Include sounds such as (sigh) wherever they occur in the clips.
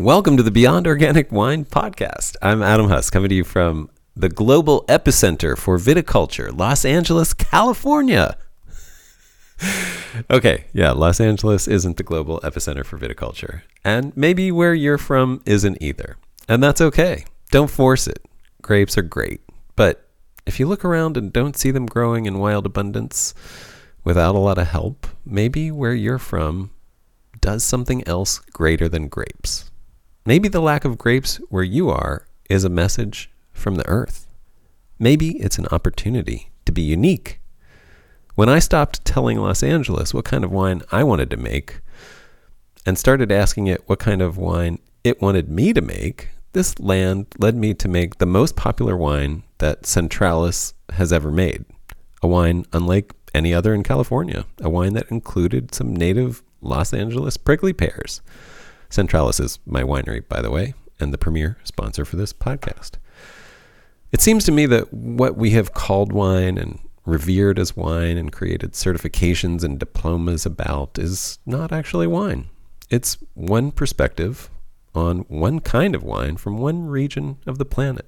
Welcome to the Beyond Organic Wine podcast. I'm Adam Huss, coming to you from the global epicenter for viticulture, Los Angeles, California. (laughs) okay, yeah, Los Angeles isn't the global epicenter for viticulture. And maybe where you're from isn't either. And that's okay. Don't force it. Grapes are great. But if you look around and don't see them growing in wild abundance without a lot of help, maybe where you're from does something else greater than grapes. Maybe the lack of grapes where you are is a message from the earth. Maybe it's an opportunity to be unique. When I stopped telling Los Angeles what kind of wine I wanted to make and started asking it what kind of wine it wanted me to make, this land led me to make the most popular wine that Centralas has ever made. A wine unlike any other in California, a wine that included some native Los Angeles prickly pears. Centralas is my winery, by the way, and the premier sponsor for this podcast. It seems to me that what we have called wine and revered as wine and created certifications and diplomas about is not actually wine. It's one perspective on one kind of wine from one region of the planet.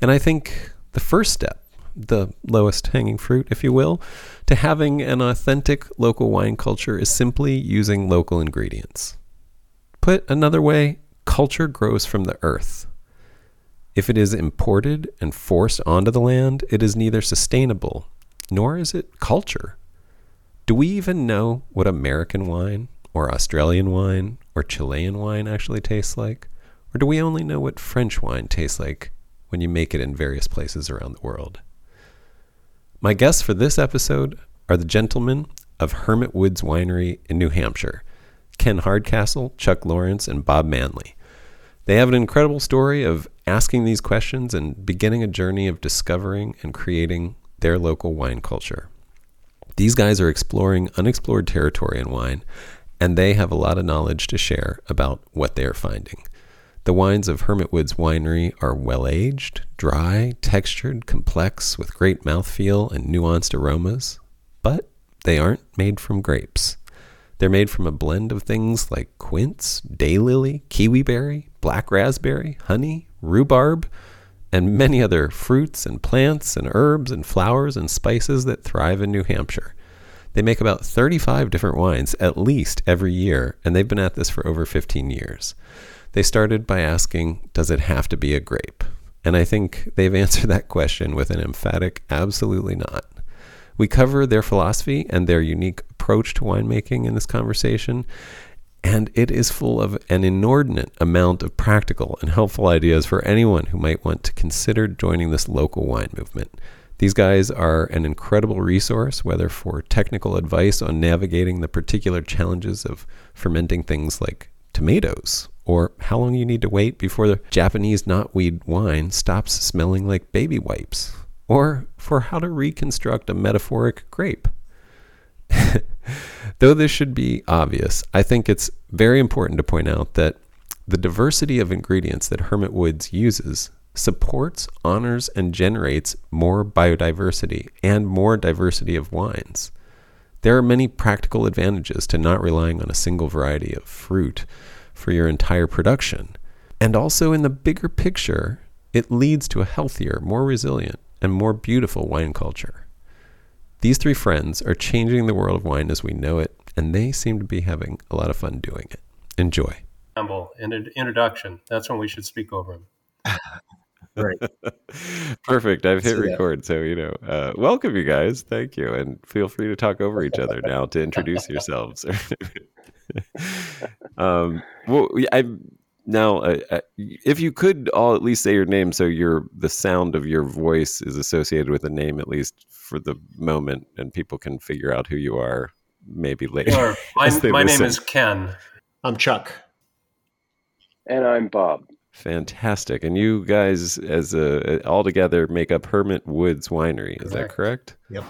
And I think the first step, the lowest hanging fruit, if you will, to having an authentic local wine culture is simply using local ingredients. Put another way, culture grows from the earth. If it is imported and forced onto the land, it is neither sustainable nor is it culture. Do we even know what American wine or Australian wine or Chilean wine actually tastes like? Or do we only know what French wine tastes like when you make it in various places around the world? My guests for this episode are the gentlemen of Hermit Woods Winery in New Hampshire. Ken Hardcastle, Chuck Lawrence, and Bob Manley. They have an incredible story of asking these questions and beginning a journey of discovering and creating their local wine culture. These guys are exploring unexplored territory in wine, and they have a lot of knowledge to share about what they are finding. The wines of Hermit Woods Winery are well aged, dry, textured, complex, with great mouthfeel and nuanced aromas, but they aren't made from grapes. They're made from a blend of things like quince, daylily, kiwi berry, black raspberry, honey, rhubarb, and many other fruits and plants and herbs and flowers and spices that thrive in New Hampshire. They make about 35 different wines at least every year, and they've been at this for over 15 years. They started by asking, Does it have to be a grape? And I think they've (laughs) answered that question with an emphatic absolutely not. We cover their philosophy and their unique approach to winemaking in this conversation, and it is full of an inordinate amount of practical and helpful ideas for anyone who might want to consider joining this local wine movement. These guys are an incredible resource, whether for technical advice on navigating the particular challenges of fermenting things like tomatoes, or how long you need to wait before the Japanese knotweed wine stops smelling like baby wipes, or for how to reconstruct a metaphoric grape. (laughs) Though this should be obvious, I think it's very important to point out that the diversity of ingredients that Hermit Woods uses supports, honors, and generates more biodiversity and more diversity of wines. There are many practical advantages to not relying on a single variety of fruit for your entire production. And also, in the bigger picture, it leads to a healthier, more resilient, and more beautiful wine culture. These three friends are changing the world of wine as we know it, and they seem to be having a lot of fun doing it. Enjoy. Humble introduction. That's when we should speak over him. (laughs) Great. Perfect. I've hit record, so you know. Uh, welcome, you guys. Thank you, and feel free to talk over each other now to introduce (laughs) yourselves. (laughs) um, well, I now, uh, uh, if you could all at least say your name, so your the sound of your voice is associated with a name, at least for the moment, and people can figure out who you are maybe later. Sure. (laughs) My, my name is Ken. I'm Chuck, and I'm Bob. Fantastic, and you guys, as a all together, make up Hermit Woods Winery. Is correct. that correct? Yep.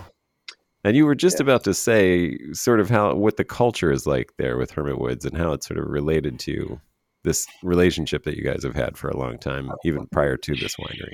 And you were just about to say sort of how what the culture is like there with Hermit Woods and how it's sort of related to this relationship that you guys have had for a long time, even prior to this winery.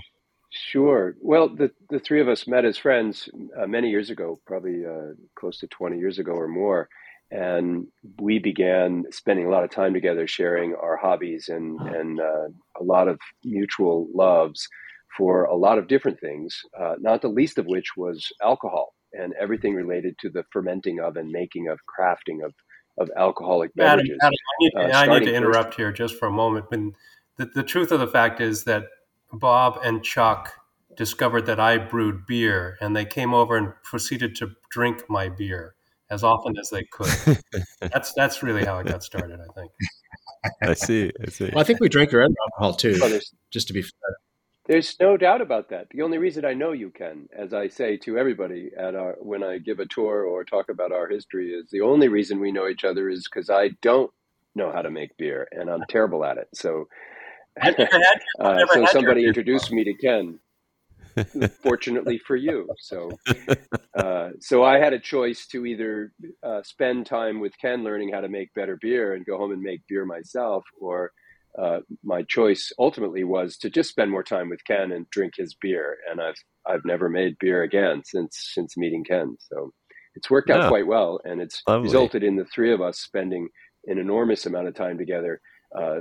Sure. Well, the the three of us met as friends uh, many years ago, probably uh, close to twenty years ago or more, and we began spending a lot of time together, sharing our hobbies and and uh, a lot of mutual loves for a lot of different things. Uh, not the least of which was alcohol and everything related to the fermenting of and making of crafting of of alcoholic beverages. Adam, Adam, I, need, uh, I need to interrupt first. here just for a moment. But the, the truth of the fact is that Bob and Chuck discovered that I brewed beer, and they came over and proceeded to drink my beer as often as they could. (laughs) that's that's really how it got started, I think. I see. I see. Well, I think we drank your own alcohol too, well, just to be fair. There's no doubt about that. The only reason I know you, Ken, as I say to everybody at our when I give a tour or talk about our history, is the only reason we know each other is because I don't know how to make beer and I'm terrible at it. So, uh, so somebody introduced me to Ken fortunately for you. So, uh, so I had a choice to either uh, spend time with Ken learning how to make better beer and go home and make beer myself, or uh, my choice ultimately was to just spend more time with Ken and drink his beer. And I've I've never made beer again since since meeting Ken. So it's worked out yeah. quite well, and it's Lovely. resulted in the three of us spending an enormous amount of time together uh,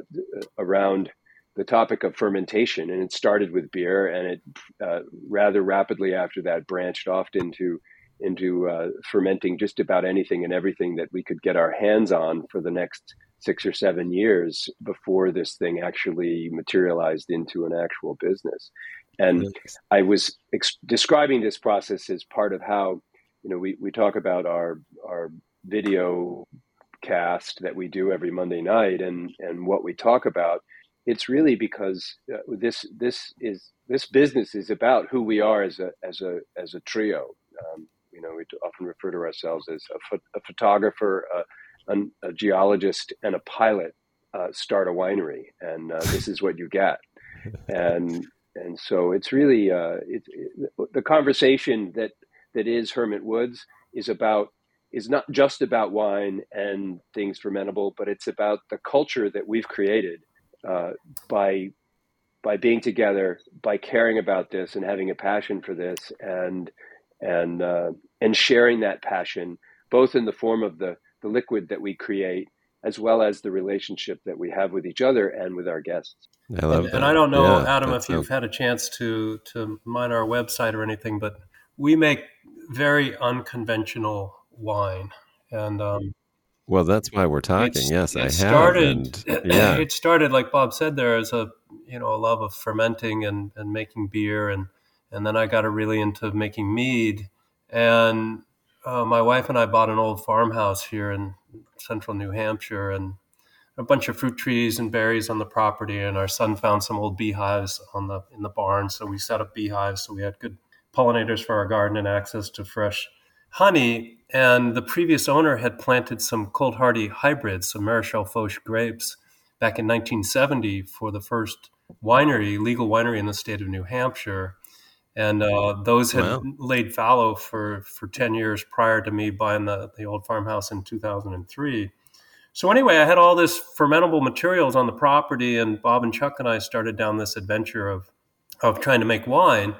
around the topic of fermentation, and it started with beer, and it uh, rather rapidly after that branched off into into uh, fermenting just about anything and everything that we could get our hands on for the next six or seven years before this thing actually materialized into an actual business. And I was ex- describing this process as part of how you know we, we talk about our our video cast that we do every Monday night, and and what we talk about it's really because uh, this this is this business is about who we are as a as a as a trio. Um, you know, we often refer to ourselves as a, a photographer, a, a, a, geologist, and a pilot. Uh, start a winery, and uh, this is what you get. And and so it's really uh, it, it, the conversation that that is Hermit Woods is about is not just about wine and things fermentable, but it's about the culture that we've created uh, by by being together, by caring about this and having a passion for this, and and uh, and sharing that passion, both in the form of the the liquid that we create, as well as the relationship that we have with each other and with our guests. I love and, and I don't know, yeah, Adam, if you've had a chance to to mine our website or anything, but we make very unconventional wine, and um, well, that's why we're talking. It's, yes, I started, have. And, (clears throat) yeah, it started like Bob said there as a you know a love of fermenting and, and making beer, and and then I got really into making mead. And uh, my wife and I bought an old farmhouse here in central New Hampshire, and a bunch of fruit trees and berries on the property. And our son found some old beehives on the in the barn, so we set up beehives so we had good pollinators for our garden and access to fresh honey. And the previous owner had planted some cold hardy hybrids, some Maréchal Foch grapes, back in 1970 for the first winery, legal winery in the state of New Hampshire. And uh, those had wow. laid fallow for, for 10 years prior to me buying the, the old farmhouse in 2003. So, anyway, I had all this fermentable materials on the property, and Bob and Chuck and I started down this adventure of, of trying to make wine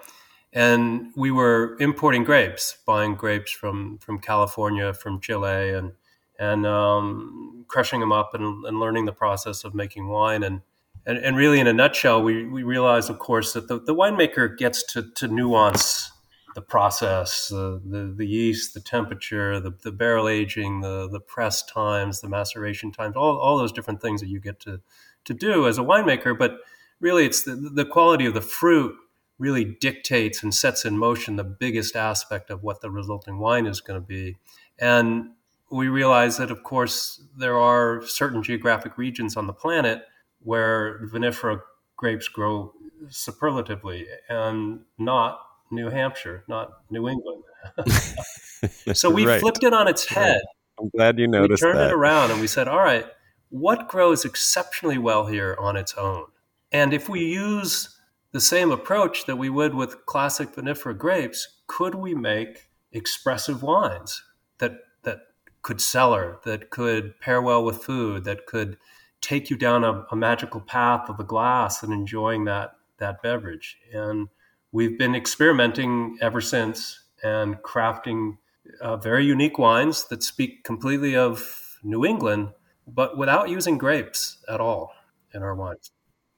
and we were importing grapes, buying grapes from from California, from Chile, and and um, crushing them up and, and, learning the process of making wine. And, and, and really, in a nutshell, we, we realized, of course, that the, the winemaker gets to, to nuance the process, the, the, the yeast, the temperature, the, the barrel aging, the, the press times, the maceration times, all, all those different things that you get to, to do as a winemaker. But really, it's the, the quality of the fruit really dictates and sets in motion the biggest aspect of what the resulting wine is going to be. And we realize that, of course, there are certain geographic regions on the planet where vinifera grapes grow superlatively, and not New Hampshire, not New England. (laughs) so we right. flipped it on its head. I'm glad you noticed. We turned that. it around and we said, "All right, what grows exceptionally well here on its own?" And if we use the same approach that we would with classic vinifera grapes, could we make expressive wines that that could cellar, that could pair well with food, that could take you down a, a magical path of the glass and enjoying that that beverage? And we've been experimenting ever since and crafting uh, very unique wines that speak completely of New England, but without using grapes at all in our wines.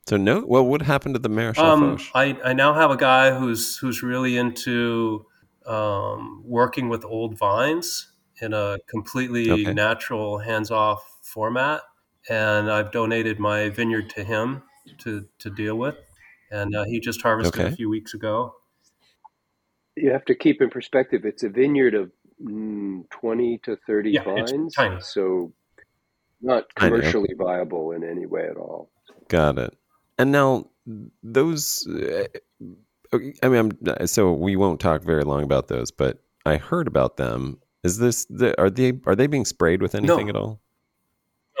So no, well, what happened to the Maréchal Um? I, I now have a guy who's who's really into um, working with old vines in a completely Okay. natural, hands-off format, and I've donated my vineyard to him to to deal with, and uh, he just harvested Okay. a few weeks ago. You have to keep in perspective. It's a vineyard of mm, twenty to thirty Yeah, it's vines, tiny. so not commercially viable in any way at all. Got it. And now those, uh, I mean, I'm, so we won't talk very long about those, but I heard about them. Is this the, are they are they being sprayed with anything at all?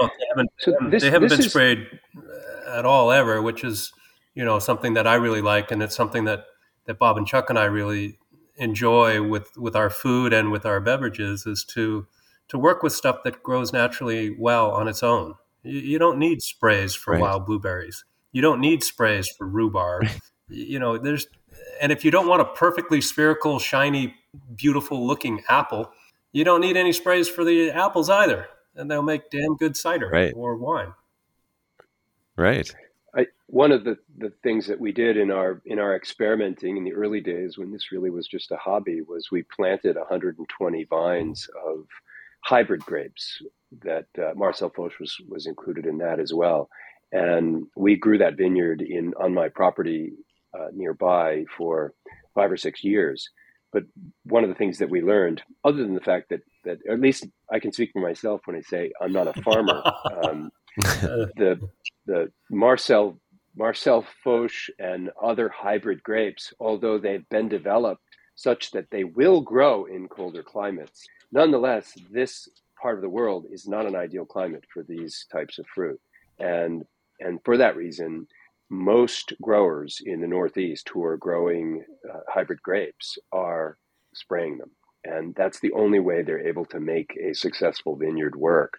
No, they haven't, So they this- they haven't this been is- sprayed uh, at all ever, which is you know something that I really like, and it's something that that Bob and Chuck and I really enjoy with with our food and with our beverages is to to work with stuff that grows naturally well on its own. You, you don't need sprays for Right. wild blueberries. You don't need sprays for rhubarb. you know, there's and if you don't want a perfectly spherical, shiny, beautiful looking apple, you don't need any sprays for the apples either. And they'll make damn good cider Right. or wine. Right. I, one of the, the things that we did in our in our experimenting in the early days when this really was just a hobby was we planted 120 vines of hybrid grapes that uh, Maréchal Foch was was included in that as well, and we grew that vineyard in on my property uh, nearby for five or six years. But one of the things that we learned, other than the fact that that at least I can speak for myself when I say I'm not a farmer. (laughs) Um, the the Maréchal Maréchal Foch and other hybrid grapes, although they've been developed such that they will grow in colder climates, nonetheless, this part of the world is not an ideal climate for these types of fruit, and and for that reason, most growers in the Northeast who are growing uh, hybrid grapes are spraying them, and that's the only way they're able to make a successful vineyard work.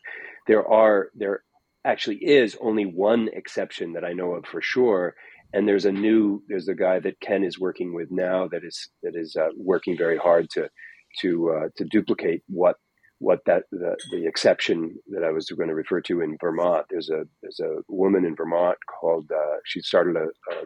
There are there actually is only one exception that I know of for sure. And there's a new there's a guy that Ken is working with now that is that is uh, working very hard to to uh, to duplicate what what that the, the exception that I was going to refer to in Vermont. There's a there's a woman in Vermont called uh, she started a, a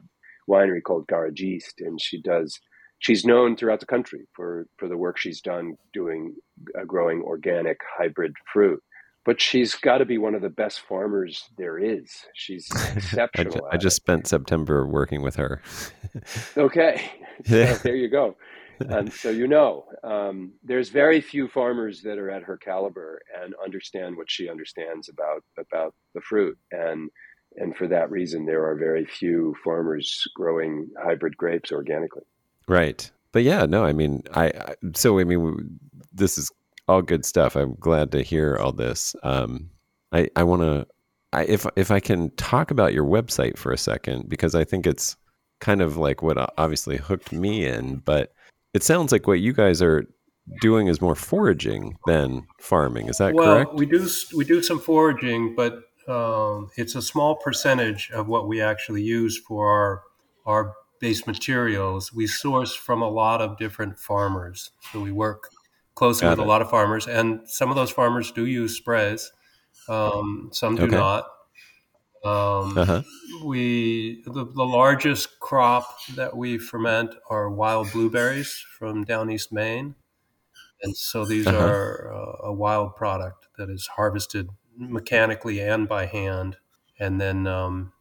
winery called Garagista, and she does she's known throughout the country for for the work she's done doing uh, growing organic hybrid fruit but she's got to be one of the best farmers there is. She's (laughs) I, exceptional. ju- I just spent September working with her. (laughs) okay. So there you go. And so you know, um, there's very few farmers that are at her caliber and understand what she understands about about the fruit, and and for that reason, there are very few farmers growing hybrid grapes organically. Right. But yeah, no, I mean, I, I so I mean, this is all good stuff. I'm glad to hear all this. Um, I I want to, I if if I can talk about your website for a second because I think it's kind of like what obviously hooked me in, but it sounds like what you guys are doing is more foraging than farming. Is that well, correct? we do we do some foraging, but um, it's a small percentage of what we actually use for our our base materials. We source from a lot of different farmers, so we work closely Got with it. a lot of farmers, and some of those farmers do use sprays. Um, some do Okay. not. Um, Uh-huh. We the, the largest crop that we ferment are wild blueberries from down east Maine, and so these Uh-huh. are uh, a wild product that is harvested mechanically and by hand, and then um,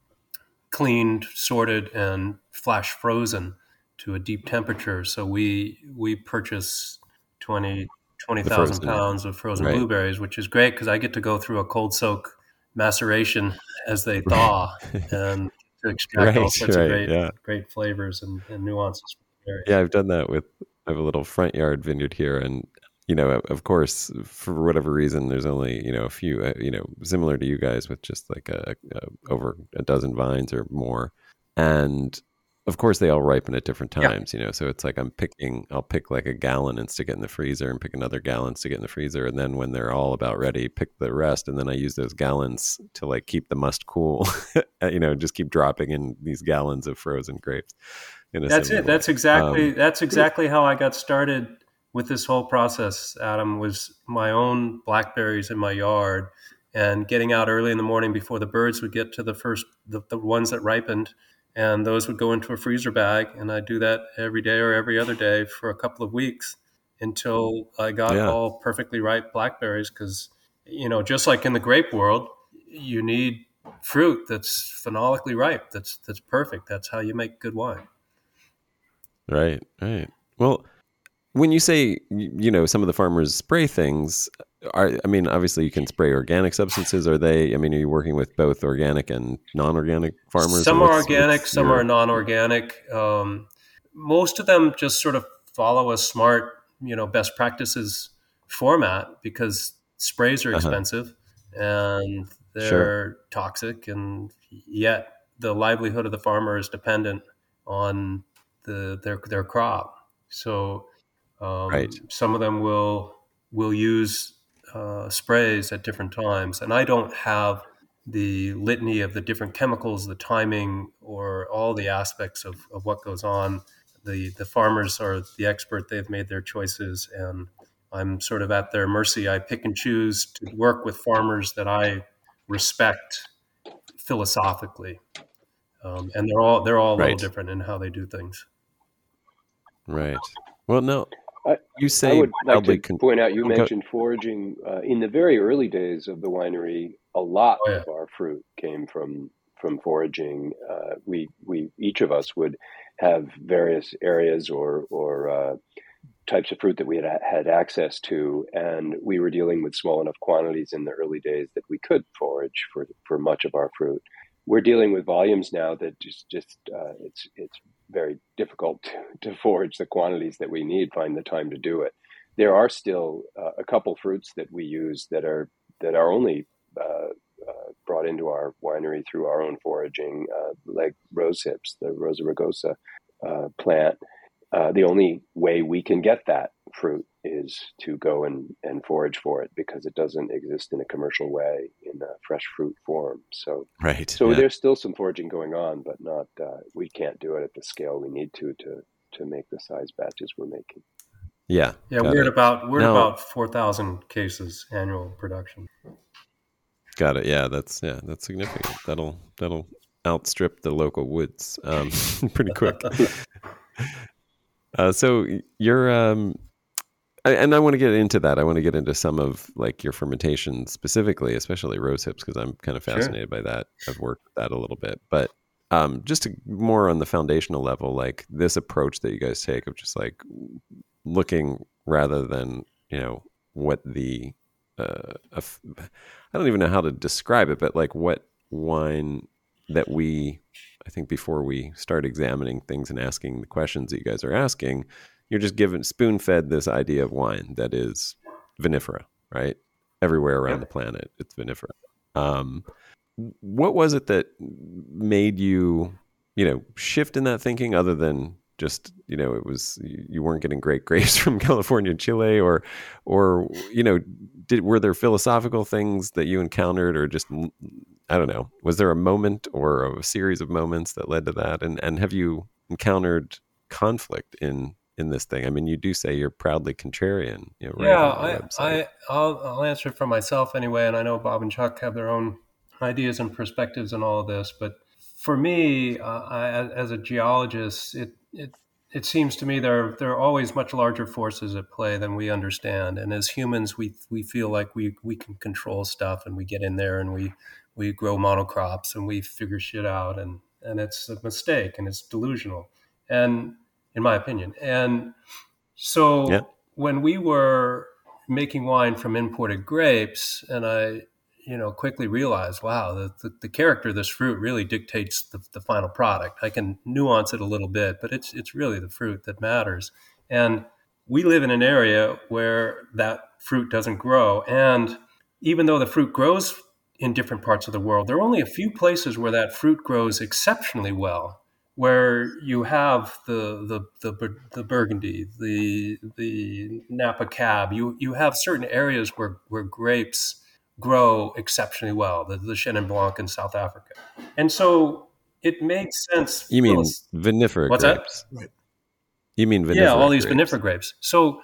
cleaned, sorted, and flash frozen to a deep temperature. So we we purchase 20 20,000 pounds of frozen right. blueberries, which is great because I get to go through a cold soak maceration as they thaw (laughs) and to extract all Right, sorts right, of great yeah. great flavors and, and nuances. from the berries. Yeah, I've done that with. I have a little front yard vineyard here, and you know, of course, for whatever reason, there's only you know a few. uh, You know, similar to you guys with just like a, a over a dozen vines or more, and of course they all ripen at different Yeah. times. You know, so it's like I'm picking. I'll pick like a gallon and stick it in the freezer, and pick another gallon, stick it in the freezer, and then when they're all about ready, pick the rest, and then I use those gallons to like keep the must cool. (laughs) you know, just keep dropping in these gallons of frozen grapes. In a That's it. way. That's exactly Um, that's exactly how I got started with this whole process, Adam, was my own blackberries in my yard and getting out early in the morning before the birds would get to the first, the, the ones that ripened. And those would go into a freezer bag. And I do that every day or every other day for a couple of weeks until I got yeah. all perfectly ripe blackberries. Because, you know, just like in the grape world, you need fruit that's phenolically ripe, that's, that's perfect. That's how you make good wine. Right, right. Well, when you say you know some of the farmers spray things, are I mean obviously you can spray organic substances. Are they? I mean, are you working with both organic and non-organic farmers? Some are organic, some your... are non-organic. Um, most of them just sort of follow a smart, you know, best practices format because sprays are uh-huh. expensive uh-huh. and they're sure. toxic, and yet the livelihood of the farmer is dependent on the their their crop. So um, right. some of them will will use uh, sprays at different times, and I don't have the litany of the different chemicals, the timing, or all the aspects of, of what goes on. The the farmers are the expert; they've made their choices, and I'm sort of at their mercy. I pick and choose to work with farmers that I respect philosophically, um, and they're all they're all a right. little different in how they do things. Right. Well, no, you say I would like to con- point out. You mentioned foraging uh, in the very early days of the winery. A lot oh, yeah. of our fruit came from from foraging. Uh, we we each of us would have various areas or or uh, types of fruit that we had had access to, and we were dealing with small enough quantities in the early days that we could forage for for much of our fruit we're dealing with volumes now that just just uh, it's it's very difficult to, forage the quantities that we need. Find the time to do it. There are still uh, a couple fruits that we use that are that are only uh, uh brought into our winery through our own foraging, uh, like rose hips, the Rosa rugosa uh, the only way we can get that fruit is to go and, and forage for it because it doesn't exist in a commercial way in a fresh fruit form. So right. So yeah. there's still some foraging going on, but not uh, we can't do it at the scale we need to to to make the size batches we're making. Yeah. Yeah, we're it. at about we're at about four thousand cases annual production. Got it. Yeah, that's yeah, that's significant. That'll that'll outstrip the local woods um, (laughs) pretty quick. (laughs) uh, so you're um, and I want to get into that. I want to get into some of like your fermentation specifically, especially rose hips, because I'm kind of fascinated sure. by that. I've worked with that a little bit, but um, just to, more on the foundational level, like this approach that you guys take of just like looking rather than you know what the uh, I don't even know how to describe it, but like what wine that we I think before we start examining things and asking the questions that you guys are asking you're just given spoon fed this idea of wine that is vinifera, right? Everywhere around the planet, it's vinifera. Um, what was it that made you, you know, shift in that thinking other than just, you know, it was you weren't getting great grapes (laughs) from California and Chile or, or, you know, did, were there philosophical things that you encountered or just, mm, I don't know, was there a moment or a series of moments that led to that? And, and have you encountered conflict in in this thing? I mean, you do say you're proudly contrarian. You know, right yeah, I, I, I'll, I'll answer for myself anyway, and I know Bob and Chuck have their own ideas and perspectives and all of this, but for me, uh, I, as a geologist, it, it it seems to me there there are always much larger forces at play than we understand, and as humans, we we feel like we we can control stuff, and we get in there and we we grow monocrops and we figure shit out, and and it's a mistake and it's delusional, and in my opinion. And so when we were making wine from imported grapes, and I, you know, quickly realized, wow, the, the, the character of this fruit really dictates the, the, final product. I can nuance it a little bit, but it's it's really the fruit that matters. And we live in an area where that fruit doesn't grow, and even though the fruit grows in different parts of the world, there are only a few places where that fruit grows exceptionally well where you have the the the, the Burgundy, the the Napa Cab, you you have certain areas where where grapes grow exceptionally well, the, the Chenin Blanc in South Africa, and so it makes sense. You mean vinifera What's grapes? That? You mean vinifera yeah, all these grapes. vinifera grapes. So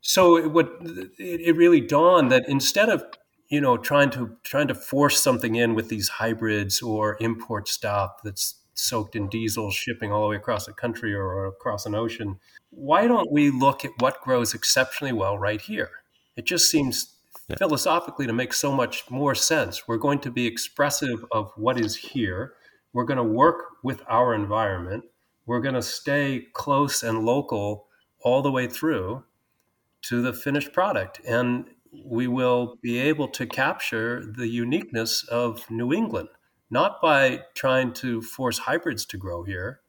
so it, what it, it really dawned that instead of you know trying to trying to force something in with these hybrids or import stuff that's soaked in diesel shipping all the way across the country or, or across an ocean why don't we look at what grows exceptionally well right here it just seems yeah. philosophically to make so much more sense we're going to be expressive of what is here we're going to work with our environment we're going to stay close and local all the way through to the finished product. And we will be able to capture the uniqueness of New England, not by trying to force hybrids to grow here,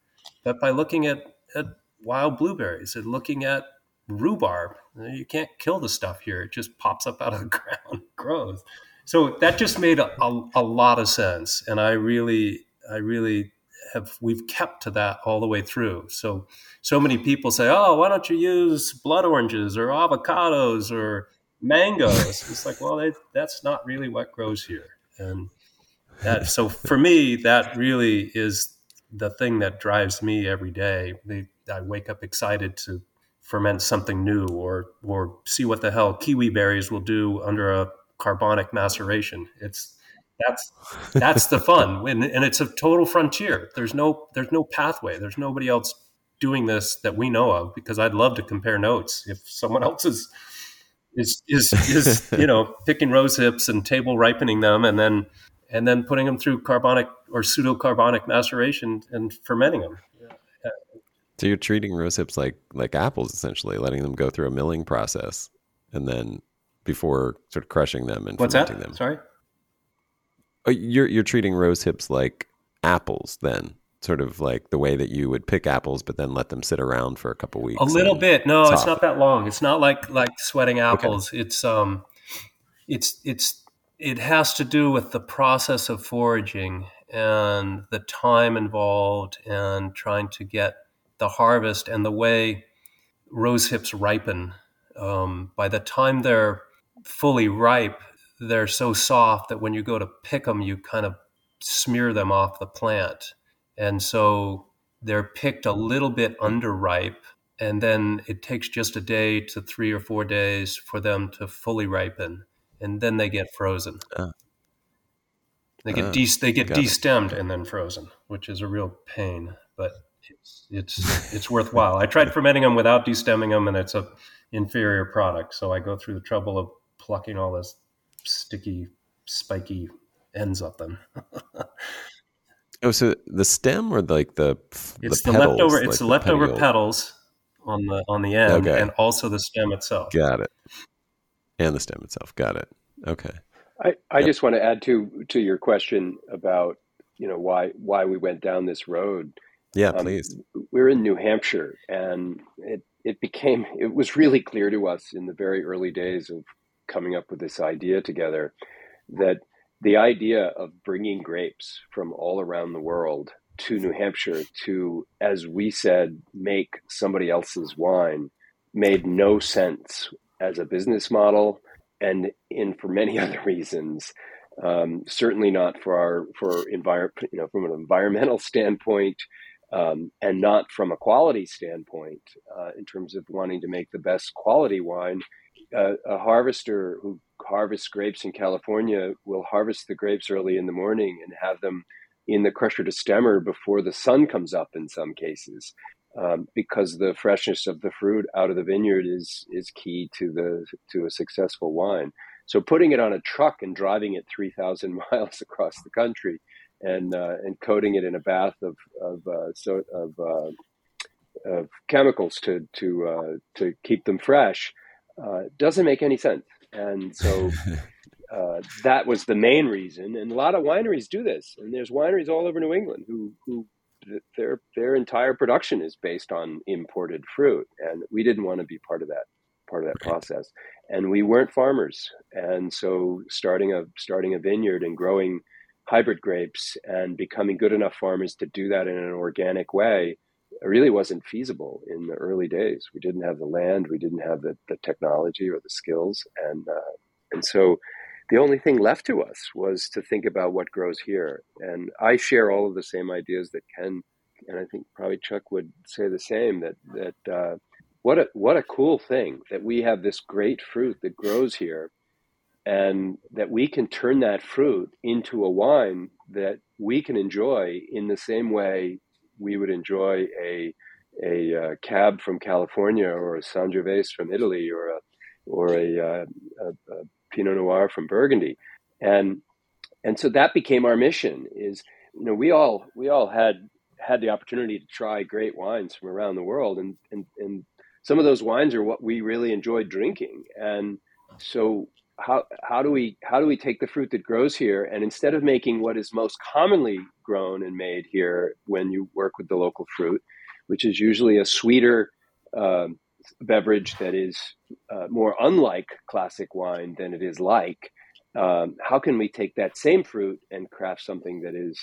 but by looking at, at wild blueberries and looking at rhubarb. You can't kill the stuff here, it just pops up out of the (laughs) ground, grows. So that just made a, a, a lot of sense. And I really, I really have we've kept to that all the way through. So so many people say, "Oh, why don't you use blood oranges or avocados or mangoes?" (laughs) it's like, well, they, that's not really what grows here. And that so for me, that really is the thing that drives me every day. They, I wake up excited to ferment something new or or see what the hell kiwi berries will do under a carbonic maceration. It's that's that's the fun. (laughs) And, and it's a total frontier. There's no there's no pathway. There's nobody else doing this that we know of because i'd love to compare notes if someone else is is is, is (laughs) you know picking rose hips and table ripening them and then and then putting them through carbonic or pseudo carbonic maceration and fermenting them so you're treating rose hips like like apples essentially letting them go through a milling process and then before sort of crushing them and What's fermenting that? them. Sorry? Oh, you're you're treating rose hips like apples then sort of like the way that you would pick apples but then let them sit around for a couple weeks a little bit. No it's not that long. It's not like like sweating apples. Okay. it's um it's it's it has to do with the process of foraging and the time involved and trying to get the harvest and the way rose hips ripen um, by the time they're fully ripe they're so soft that when you go to pick them, you kind of smear them off the plant. And so they're picked a little bit underripe. And then it takes just a day to three or four days for them to fully ripen. And then they get frozen. Uh, they get, uh, de- they get destemmed and then frozen, which is a real pain. But it's, it's, it's worthwhile. I tried fermenting them without destemming them, and it's a inferior product. So I go through the trouble of plucking all this sticky, spiky ends of them. (laughs) oh, so the stem or like the it's the, the petals, leftover. like it's the, the leftover petiole. petals on the on the end, Okay. and also the stem itself. Got it. And the stem itself. Got it. Okay. I, I Yep. just want to add to to your question about you know why why we went down this road. Yeah, Um, please. we're in New Hampshire, and it it became it was really clear to us in the very early days of coming up with this idea together that the idea of bringing grapes from all around the world to New Hampshire to, as we said, make somebody else's wine made no sense as a business model, and in for many (laughs) other reasons. Um, certainly not for our for envir- you know from an environmental standpoint, um, and not from a quality standpoint uh, in terms of wanting to make the best quality wine. Uh, a harvester who harvests grapes in California will harvest the grapes early in the morning and have them in the crusher to stemmer before the sun comes up in some cases. Um, because the freshness of the fruit out of the vineyard is is key to the to a successful wine. So putting it on a truck and driving it three thousand (laughs) miles across the country and uh, and coating it in a bath of of uh, so of, uh, of chemicals to to uh, to keep them fresh uh, doesn't make any sense. And so (laughs) uh, that was the main reason. And a lot of wineries do this, and there's wineries all over New England who who their their entire production is based on imported fruit, and we didn't want to be part of that part of that Right. process. And we weren't farmers, and so starting a starting a vineyard and growing hybrid grapes and becoming good enough farmers to do that in an organic way really wasn't feasible in the early days. We didn't have the land, we didn't have the, the technology or the skills, and uh, and so the only thing left to us was to think about what grows here. And I share all of the same ideas that Ken and I think probably Chuck would say the same that that uh, what a what a cool thing that we have this great fruit that grows here and that we can turn that fruit into a wine that we can enjoy in the same way we would enjoy a a uh, cab from California or a Sangiovese from Italy or a or a, uh, a, a, Pinot Noir from Burgundy, and and so that became our mission. Is you know we all we all had had the opportunity to try great wines from around the world, and and and some of those wines are what we really enjoyed drinking, and so how how do we how do we take the fruit that grows here and instead of making what is most commonly grown and made here when you work with the local fruit, which is usually a sweeter um, beverage that is uh, more unlike classic wine than it is like, um, how can we take that same fruit and craft something that is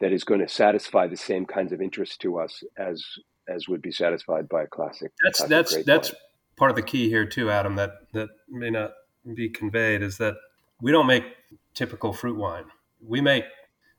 that is going to satisfy the same kinds of interest to us as as would be satisfied by a classic. That's classic that's that's wine. part of the key here too, Adam. That that may not be conveyed is that we don't make typical fruit wine. We make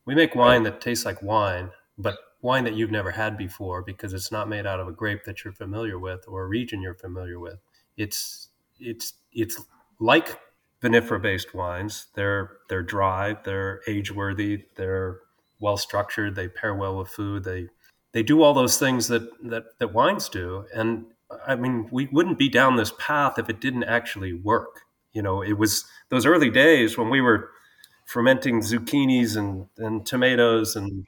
we make wine that tastes like wine, but wine that you've never had before because it's not made out of a grape that you're familiar with or a region you're familiar with. It's it's it's like vinifera based wines. They're they're dry, they're age worthy, they're well structured, they pair well with food, they they do all those things that that, that wines do. And I mean, we wouldn't be down this path if it didn't actually work you know, it was those early days when we were fermenting zucchinis and, and tomatoes and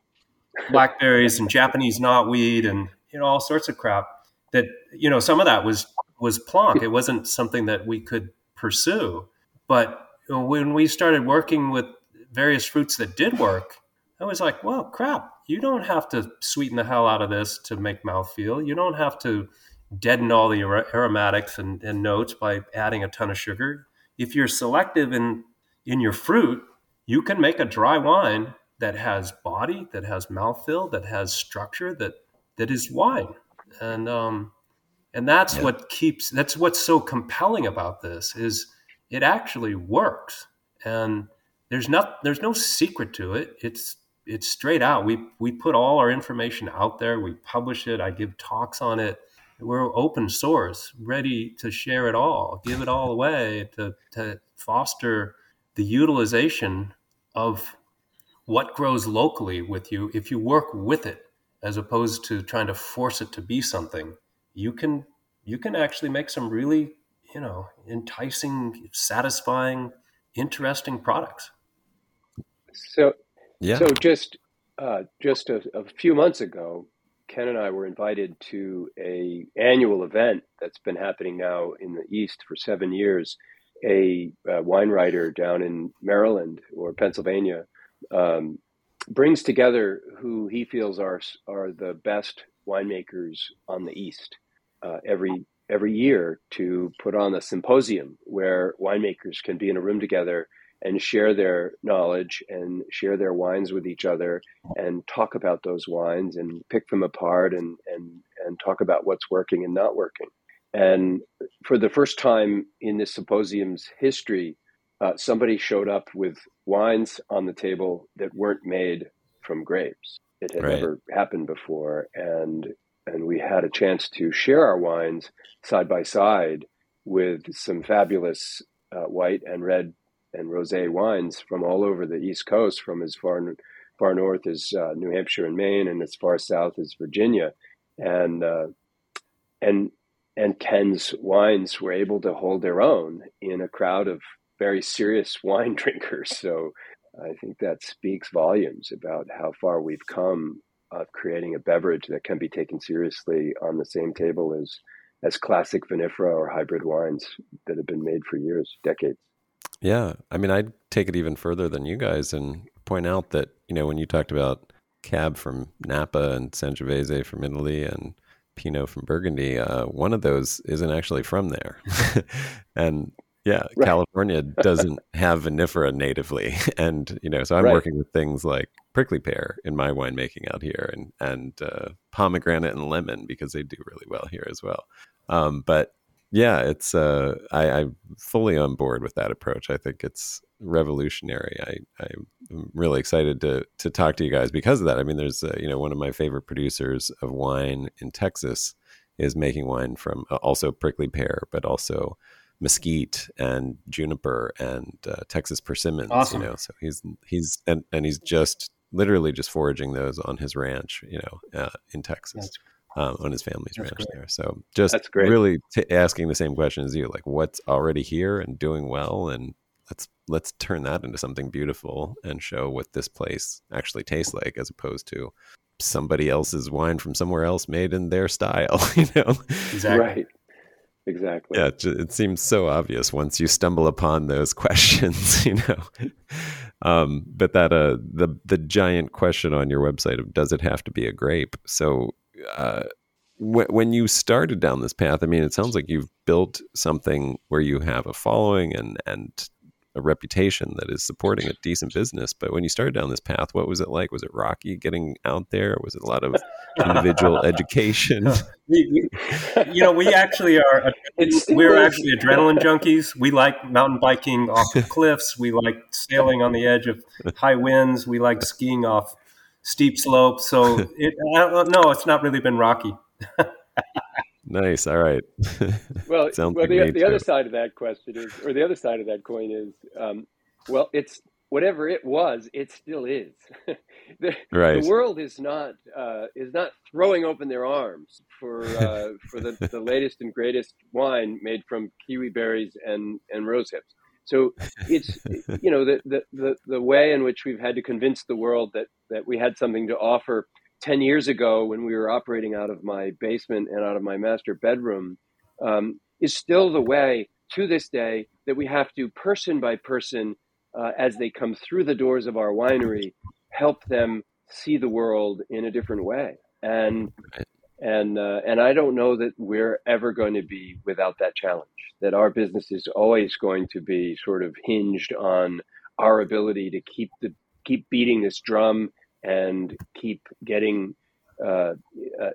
blackberries and Japanese knotweed and you know all sorts of crap. That you know some of that was was plonk. It wasn't something that we could pursue. But when we started working with various fruits that did work, I was like, well, crap. You don't have to sweeten the hell out of this to make mouthfeel. You don't have to deaden all the aromatics and, and notes by adding a ton of sugar if you're selective in in your fruit, you can make a dry wine that has body, that has mouthfeel, that has structure, that that is wine, and um, and that's yeah. what keeps. That's what's so compelling about this is it actually works, and there's not there's no secret to it. It's it's straight out. We we put all our information out there. We publish it. I give talks on it we're open source, ready to share it all, give it all away to, to foster the utilization of what grows locally with you. If you work with it, as opposed to trying to force it to be something, you can you can actually make some really you know enticing, satisfying, interesting products. So yeah. So just uh, just a, a few months ago, Ken and I were invited to a annual event that's been happening now in the East for seven years. A, a wine writer down in Maryland or Pennsylvania um, brings together who he feels are are the best winemakers on the East uh, every every year to put on a symposium where winemakers can be in a room together and share their knowledge and share their wines with each other and talk about those wines and pick them apart and and and talk about what's working and not working. And for the first time in this symposium's history, uh, somebody showed up with wines on the table that weren't made from grapes. It had right. never happened before, and and we had a chance to share our wines side by side with some fabulous uh, white and red and rosé wines from all over the East Coast, from as far far north as uh, New Hampshire and Maine, and as far south as Virginia, and uh, and and Ken's wines were able to hold their own in a crowd of very serious (laughs) wine drinkers. So I think that speaks volumes about how far we've come of creating a beverage that can be taken seriously on the same table as as classic vinifera or hybrid wines that have been made for years, decades. Yeah. I mean, I'd take it even further than you guys and point out that, you know, when you talked about Cab from Napa and Sangiovese from Italy and Pinot from Burgundy, uh, one of those isn't actually from there. (laughs) and yeah, right. California (laughs) doesn't have vinifera natively. (laughs) And, you know, so I'm right. working with things like prickly pear in my winemaking out here and, and uh, pomegranate and lemon because they do really well here as well. Um, but yeah, it's uh, I, I'm fully on board with that approach. I think it's revolutionary. I, I'm really excited to to talk to you guys because of that. I mean, there's uh, you know one of my favorite producers of wine in Texas is making wine from uh, also prickly pear, but also mesquite and juniper and uh, Texas persimmons. Awesome. You know, so he's he's and and he's just literally just foraging those on his ranch. You know, uh, in Texas. Um, on his family's ranch great. there, so just That's great. really t- asking the same question as you, like what's already here and doing well, and let's let's turn that into something beautiful and show what this place actually tastes like, as opposed to somebody else's wine from somewhere else made in their style. (laughs) You know, Exactly. Right. Exactly. yeah, it, it seems so obvious once you stumble upon those (laughs) questions. You know, um, but that uh, the the giant question on your website of does it have to be a grape? So. Uh, wh- when you started down this path, I mean, it sounds like you've built something where you have a following and and a reputation that is supporting a decent business. But when you started down this path, what was it like? Was it rocky getting out there? Was it a lot of (laughs) individual education? (laughs) We, we, you know, we actually are. It's- we're actually adrenaline junkies. We like mountain biking off (laughs) cliffs. We like sailing on the edge of high winds. We like skiing off steep slope. So (laughs) it, I. It's not really been rocky. (laughs) nice. All right. (laughs) Well, well like the, the other side of that question is, or the other side of that coin is, um, well, it's whatever it was, it still is. the, Right. the world is not uh, is not throwing open their arms for uh, for the, the latest and greatest wine made from kiwi berries and and rose hips. So (laughs) it's you know the, the the the way in which we've had to convince the world that that we had something to offer 10 years ago when we were operating out of my basement and out of my master bedroom um, is still the way to this day that we have to person by person uh, as they come through the doors of our winery help them see the world in a different way and. And uh, and I don't know that we're ever going to be without that challenge that our business is always going to be sort of hinged on our ability to keep the keep beating this drum and keep getting uh, uh,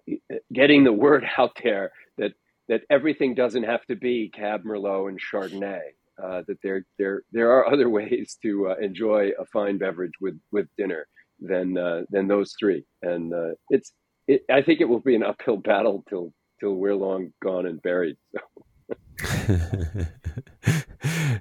getting the word (laughs) out there that that everything doesn't have to be Cab Merlot and Chardonnay. Uh, that there there there are other (laughs) ways to uh, enjoy a fine beverage with with dinner than uh, than those three, and it's it, I think it will be an uphill battle till till we're long gone and buried. So, (laughs)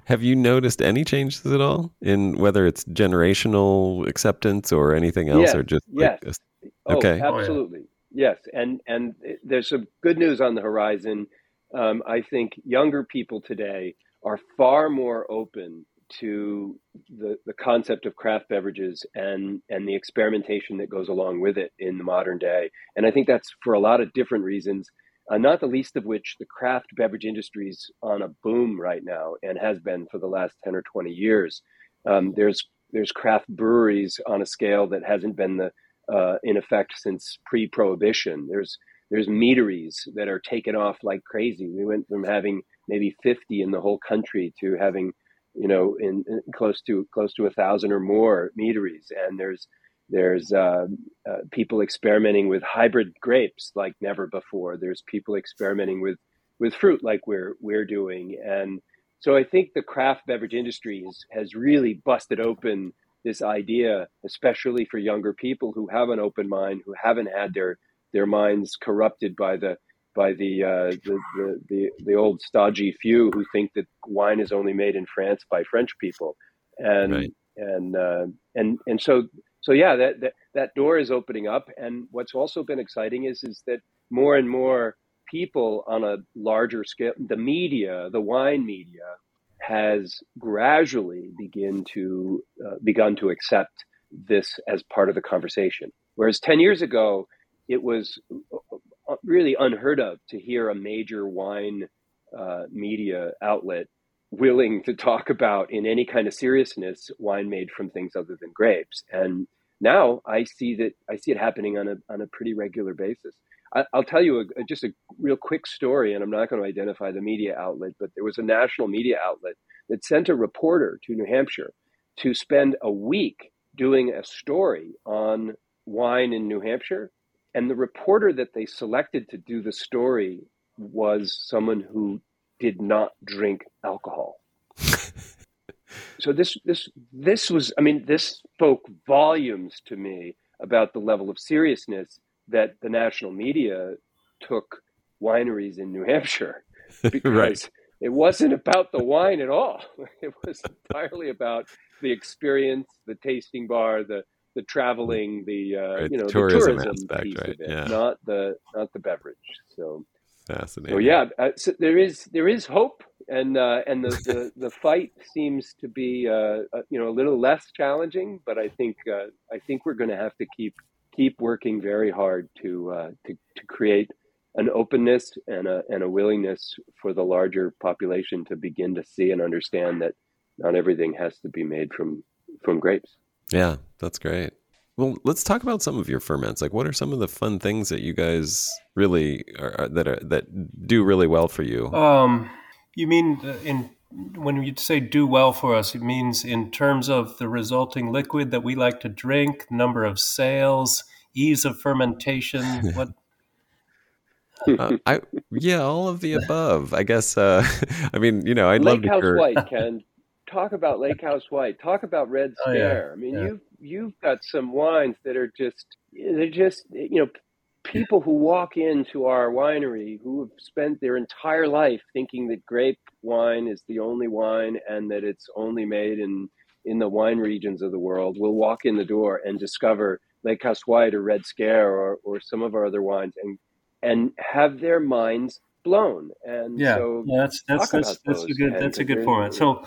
Have you noticed any changes at all in whether it's generational acceptance or anything else, Yes, or just like yes. a- Oh, Okay. Oh, yeah. absolutely. Yes, and and there's some good news on the horizon. Um, I think younger people today are far more open to the the concept of craft beverages and and the experimentation that goes along with it in the modern day. And I think that's for a lot of different reasons. Uh, not the least of which the craft beverage industry is on a boom right now and has been for the last ten or twenty years. Um, there's there's craft breweries on a scale that hasn't been the uh, in effect since pre-prohibition. There's there's meaderies that are taken off like crazy. We went from having maybe 50 in the whole country to having, you know, in, in close to close to a thousand or more meaderies. And there's there's uh, uh, people experimenting with hybrid grapes like never before. There's people experimenting with with fruit like we're we're doing. And so I think the craft beverage industry has, has really busted open this idea, especially for younger people who have an open mind, who haven't had their their minds corrupted by the by the uh, the, the, the the old stodgy few who think that wine is only made in France by French people, and Right. and uh, and and so so yeah, that, that that door is opening up. And what's also been exciting is is that more and more people on a larger scale, the media, the wine media, has gradually begin to uh, begun to accept this as part of the conversation. Whereas ten years ago, it was really unheard of to hear a major wine uh, media outlet willing to talk about in any kind of seriousness wine made from things other than grapes. And now I see that I see it happening on a on a pretty regular basis. I, I'll tell you a, just a real quick story, and I'm not going to identify the media outlet, but there was a national media outlet that sent a reporter to New Hampshire to spend a week doing a story on wine in New Hampshire. And the reporter that they selected to do the story was someone who did not drink alcohol. so this this this was I mean this spoke volumes to me about the level of seriousness that the national media took wineries in New Hampshire (laughs) because Right. it wasn't about the wine at all. (laughs) It was entirely about the experience, the tasting bar, the the traveling, the uh, Right, you know the the tourism tourism aspect, piece right, of it, yeah. not the not the beverage. So Fascinating. so yeah, uh, so there is there is hope, and uh, and the, the, (laughs) the fight seems to be uh, uh, you know a little less challenging, but I think uh, I think we're going to have to keep keep working very hard to uh, to to create an openness and a and a willingness for the larger population to begin to see and understand that not everything has to be made from from grapes. Yeah, that's great. Well, let's talk about some of your ferments. Like, what are some of the fun things that you guys really are, are that are that do really well for you? Um, you mean uh, in when you say do well for us, it means in terms of the resulting liquid that we like to drink, number of sales, ease of fermentation. (laughs) What? Uh, I yeah, all of the above. I guess. Uh, (laughs) I mean, you know, I'd love Lake to House hear. White, (laughs) Ken. Talk about Lake House White. Talk about Red Oh, yeah. Scare. I mean, Yeah. you've you've got some wines that are just they're just you know people who walk into our winery who have spent their entire life thinking that grape wine is the only wine and that it's only made in in the wine regions of the world will walk in the door and discover Lake House White or Red Scare or or some of our other wines and and have their minds blown. And Yeah, so yeah, that's that's that's, that's a good that's a good format. So,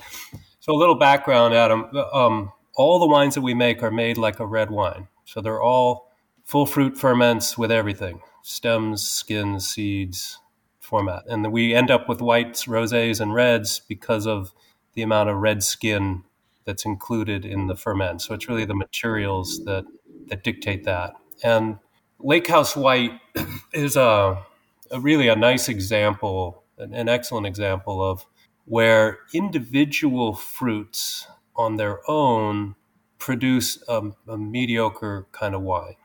so a little background, Adam. Um, all the wines that we make are made like a red wine. So they're all full fruit ferments with everything: stems, skins, seeds, format, and we end up with whites, rosés, and reds because of the amount of red skin that's included in the ferment. So it's really the materials that that dictate that. And Lake House White (clears throat) is a, a really a nice example, an, an excellent example of where individual fruits on their own produce a, a mediocre kind of wine.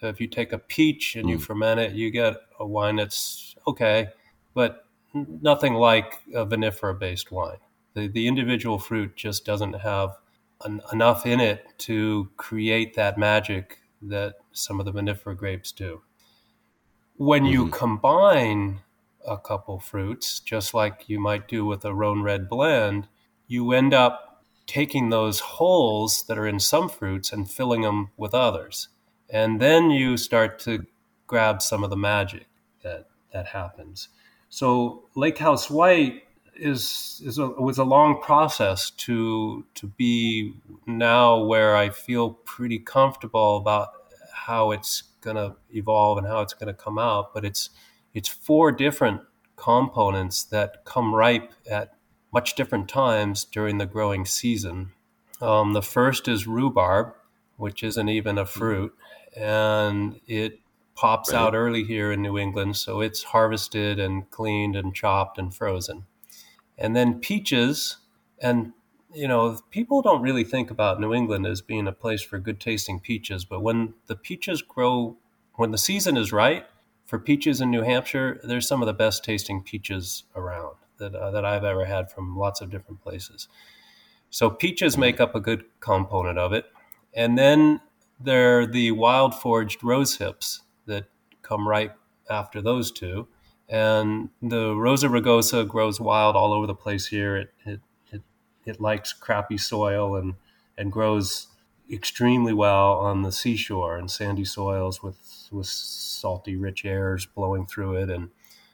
So if you take a peach and you Mm. ferment it, you get a wine that's okay, but nothing like a vinifera-based wine. The, the individual fruit just doesn't have en- enough in it to create that magic that some of the vinifera grapes do. When you Mhm. combine a couple fruits, just like you might do with a Rhone Red blend, you end up taking those holes that are in some fruits and filling them with others. And then you start to grab some of the magic that, that happens. So Lake House White is, is a, was a long process to to be now where I feel pretty comfortable about how it's going to evolve and how it's going to come out. But it's it's four different components that come ripe at much different times during the growing season. Um, the first is rhubarb, which isn't even a fruit, and it pops Right. out early here in New England, so it's harvested and cleaned and chopped and frozen. And then peaches, and you know, people don't really think about New England as being a place for good tasting peaches, but when the peaches grow, when the season is right for peaches in New Hampshire, there's some of the best tasting peaches around that, uh, that I've ever had from lots of different places. So peaches make up a good component of it. And then there are the wild foraged rose hips that come right after those two. And the Rosa rugosa grows wild all over the place here. It, it, it, it likes crappy soil and, and grows extremely well on the seashore and sandy soils with, with salty, rich airs blowing through it. And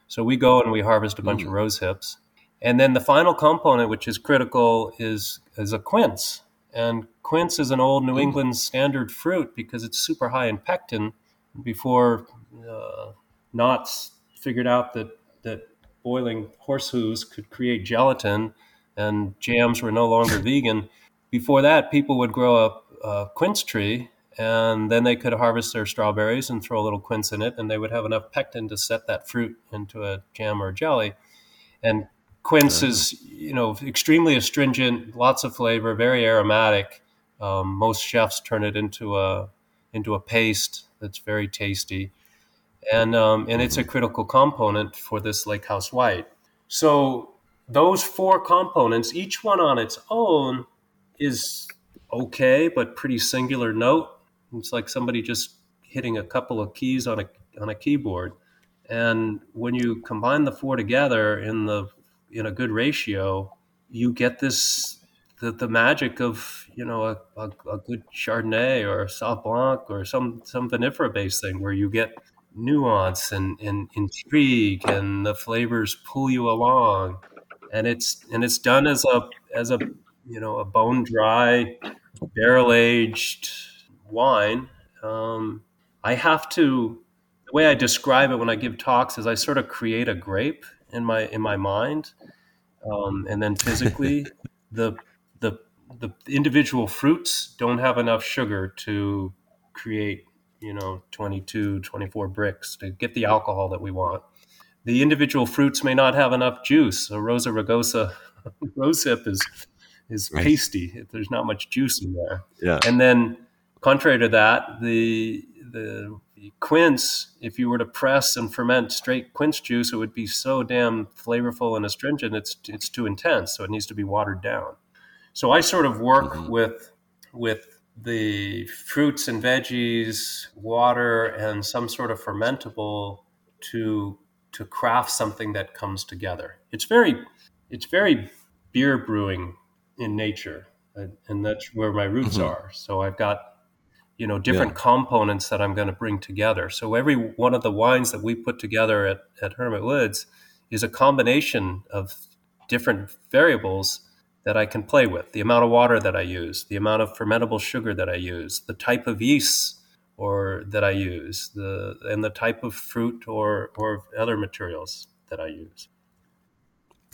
so we go and we harvest a bunch of rose hips. And then the final component, which is critical, is, is a quince. And quince is an old New England standard fruit because it's super high in pectin. Before uh, Knox figured out that, that boiling horse hooves could create gelatin and jams were no longer vegan. Before that, people would grow a, a quince tree and then they could harvest their strawberries and throw a little quince in it, and they would have enough pectin to set that fruit into a jam or jelly. And quince is, you know, extremely astringent, lots of flavor, very aromatic. Um, most chefs turn it into a into a paste that's very tasty, and um, and it's a critical component for this lake house white. So those four components, each one on its own, is okay, but pretty singular note. It's like somebody just hitting a couple of keys on a on a keyboard, And when you combine the four together in the in a good ratio, you get this the, the magic of you know a, a, a good Chardonnay or a Sauv Blanc or some some vinifera based thing where you get nuance and, and intrigue and the flavors pull you along and it's and it's done as a as a you know a bone dry barrel aged wine um, i have to the way i describe it when i give talks is i sort of create a grape in my in my mind um, and then physically (laughs) the the the individual fruits don't have enough sugar to create you know 22 24 Brix to get the alcohol that we want. The individual fruits may not have enough juice. A rosa rugosa (laughs) rosehip is is right. pasty there's not much juice in there yeah and then contrary to that the the quince if you were to press and ferment straight quince juice it would be so damn flavorful and astringent it's it's too intense so it needs to be watered down so i sort of work mm-hmm. with with the fruits and veggies, water, and some sort of fermentable to to craft something that comes together. It's very it's very beer brewing in nature, and that's where my roots mm-hmm. are. So I've got you know different yeah. components that I'm going to bring together. So every one of the wines that we put together at, at Hermit Woods is a combination of different variables that I can play with, the amount of water that I use, the amount of fermentable sugar that I use, the type of yeast or that I use, the and the type of fruit or or other materials that I use.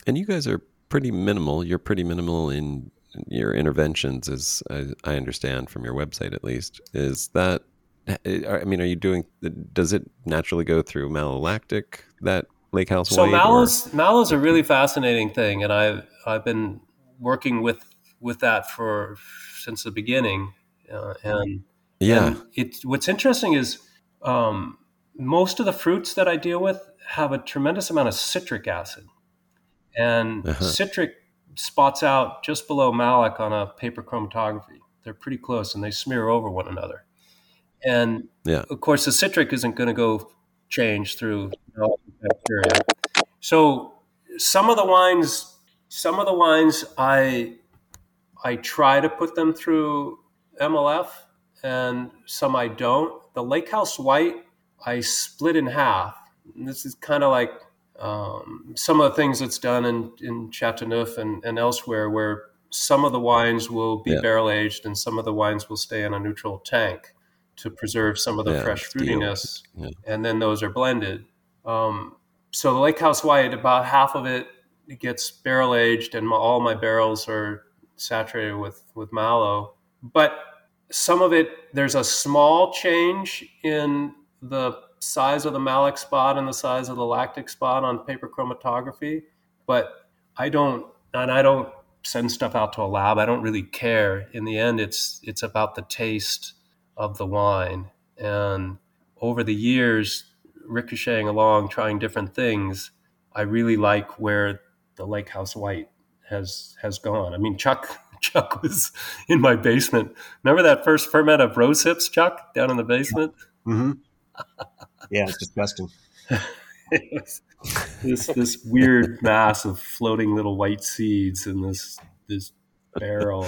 And you guys are pretty minimal. You're pretty minimal in your interventions, as I, I understand from your website, at least. Is that? I mean, are you doing? Does it naturally go through malolactic that lake house so mallows or? a really fascinating thing and i've i've been working with with that for since the beginning, uh, and yeah, and it what's interesting is um, most of the fruits that I deal with have a tremendous amount of citric acid, and uh-huh. citric spots out just below malic on a paper chromatography. They're pretty close, and they smear over one another. And yeah. of course, the citric isn't going to go change through bacteria. So some of the wines some of the wines I I try to put them through MLF, and some I don't. The Lake House White I split in half. And this is kind of like um, some of the things that's done in in Chateauneuf and, and elsewhere, where some of the wines will be yeah. barrel aged and some of the wines will stay in a neutral tank to preserve some of the yeah, fresh fruitiness, yeah. and then those are blended. Um, so the Lake House White, about half of it it gets barrel aged, and my, all my barrels are saturated with with malo. But some of it, there's a small change in the size of the malic spot and the size of the lactic spot on paper chromatography. But I don't, and I don't send stuff out to a lab. I don't really care. In the end, it's it's about the taste of the wine. And over the years, ricocheting along, trying different things, I really like where the Lake House White has has gone. I mean, Chuck (laughs) Chuck was in my basement. Remember that first ferment of rose hips, Chuck, down in the basement? Mm-hmm. Yeah, it's disgusting. (laughs) this this weird mass of floating little white seeds in this this barrel.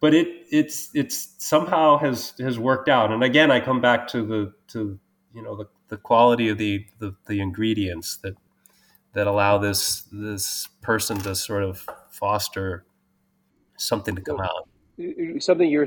but it it's it's somehow has has worked out. And again, I come back to the to you know the, the quality of the, the the ingredients that that allow this this person to sort of foster something to come out. Something you're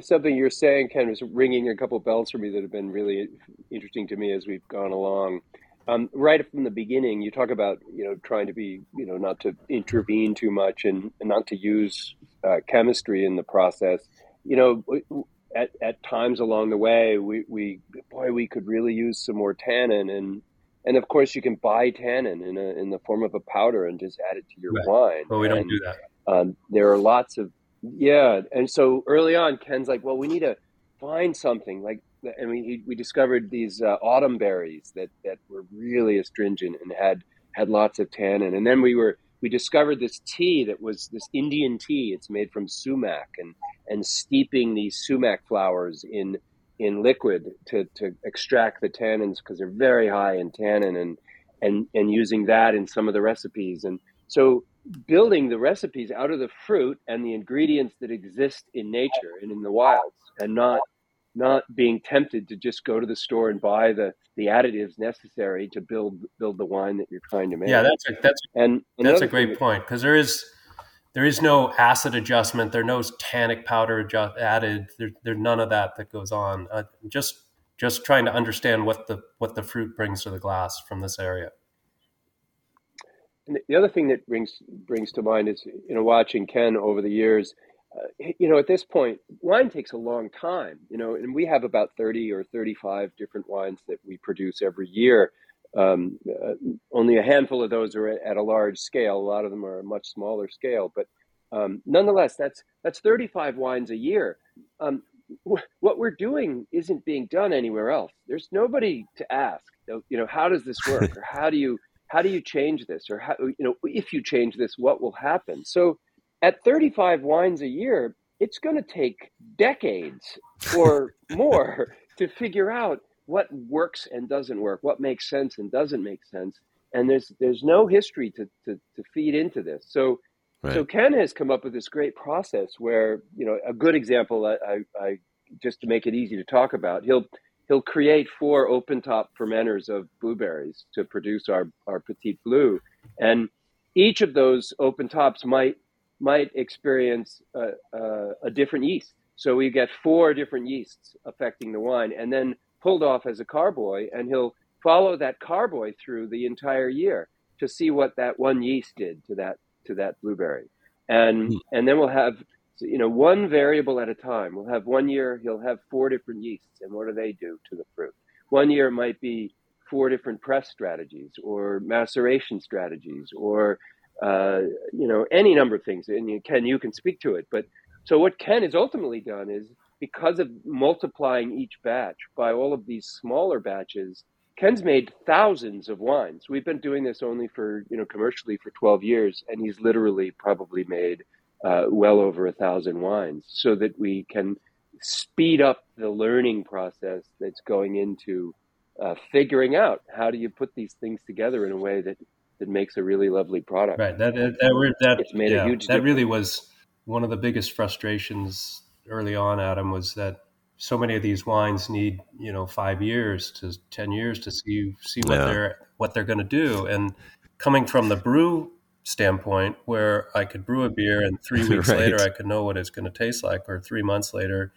something you're saying, Ken, is ringing a couple bells for me that have been really interesting to me as we've gone along. Um, right from the beginning, you talk about you know trying to be you know not to intervene too much and, and not to use uh, chemistry in the process. You know, at, at times along the way, we, we boy we could really use some more tannin and and of course you can buy tannin in a, in the form of a powder and just add it to your right. wine. But we and, don't do that. Um, there are lots of yeah, and so early on, Ken's like, well, we need to find something like, and we we discovered these uh, autumn berries that that were really astringent and had had lots of tannin, and then we were we discovered this tea that was this Indian tea. It's made from sumac and and steeping these sumac flowers in in liquid to, to extract the tannins because they're very high in tannin and, and, and using that in some of the recipes. And so building the recipes out of the fruit and the ingredients that exist in nature and in the wilds and not not being tempted to just go to the store and buy the the additives necessary to build build the wine that you're trying to make. Yeah, that's a, that's and that's a great point because there is there is no acid adjustment. There's no tannic powder adjust, added. There, there's none of that that goes on. Uh, just just trying to understand what the what the fruit brings to the glass from this area. And the other thing that brings brings to mind is you know watching Ken over the years. Uh, you know, at this point, wine takes a long time. You know, and we have about thirty or thirty-five different wines that we produce every year. Um, uh, only a handful of those are at, at, a large scale. A lot of them are a much smaller scale, but um, nonetheless, that's that's 35 wines a year. Um, wh- what we're doing isn't being done anywhere else. There's nobody to ask. You know, how does this work, (laughs) or how do you how do you change this, or how you know if you change this, what will happen? So, at 35 wines a year, it's going to take decades or (laughs) more to figure out what works and doesn't work, what makes sense and doesn't make sense. And there's there's no history to to, to feed into this. So right. so Ken has come up with this great process where you know a good example I, I, I just to make it easy to talk about he'll he'll create four open top fermenters of blueberries to produce our our petit blue, and each of those open tops might might experience a, a, a different yeast. So we get four different yeasts affecting the wine, and then pulled off as a carboy, and he'll follow that carboy through the entire year to see what that one yeast did to that to that blueberry, and mm. and then we'll have you know one variable at a time. We'll have one year he'll have four different yeasts, and what do they do to the fruit? One year might be four different press strategies or maceration strategies or uh, you know any number of things. And you, Ken, you can speak to it, but so what Ken has ultimately done is because of multiplying each batch by all of these smaller batches, Ken's made thousands of wines. We've been doing this only for, you know, commercially for 12 years, and he's literally probably made uh, well over a thousand wines so that we can speed up the learning process that's going into uh, figuring out how do you put these things together in a way that, that makes a really lovely product. Right. That, that, that, that, it's made yeah, a huge that difference. really was one of the biggest frustrations early on, Adam, was that so many of these wines need you know five years to ten years to see see what yeah. they're what they're going to do. And coming from the brew standpoint, where I could brew a beer and three (laughs) weeks right. later I could know what it's going to taste like, or three months later,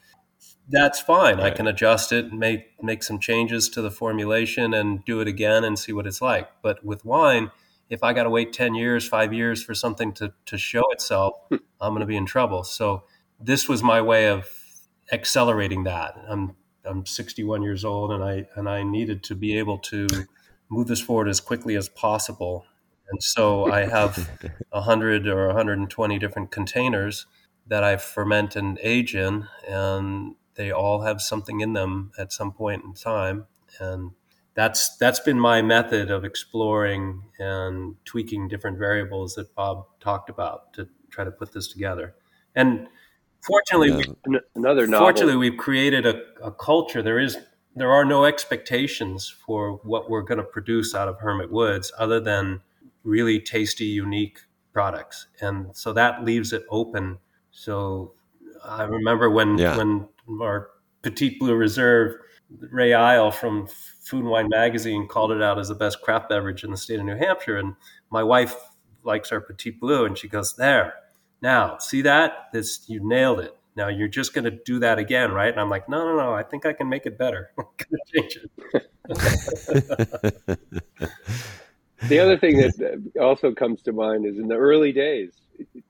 that's fine. Right. I can adjust it, make make some changes to the formulation, and do it again and see what it's like. But with wine, if I got to wait ten years, five years for something to to show itself, hmm. I'm going to be in trouble. So this was my way of accelerating that. I'm I'm 61 years old, and I and I needed to be able to move this forward as quickly as possible. And so I have (laughs) 100 or 120 different containers that I ferment and age in, and they all have something in them at some point in time. And that's that's been my method of exploring and tweaking different variables that Bob talked about to try to put this together. And fortunately, yeah. another novel. fortunately, we've created a, a culture. There is there are no expectations for what we're going to produce out of Hermit Woods, other than really tasty, unique products, and so that leaves it open. So I remember when yeah. when our Petite Blue Reserve, Ray Isle from Food and Wine Magazine called it out as the best craft beverage in the state of New Hampshire, and my wife likes our Petite Blue, and she goes, "There, now, see that? This you nailed it. Now you're just going to do that again, right? And I'm like, no, no, no. I think I can make it better. (laughs) change it. (laughs) (laughs) the other thing that also comes to mind is in the early days,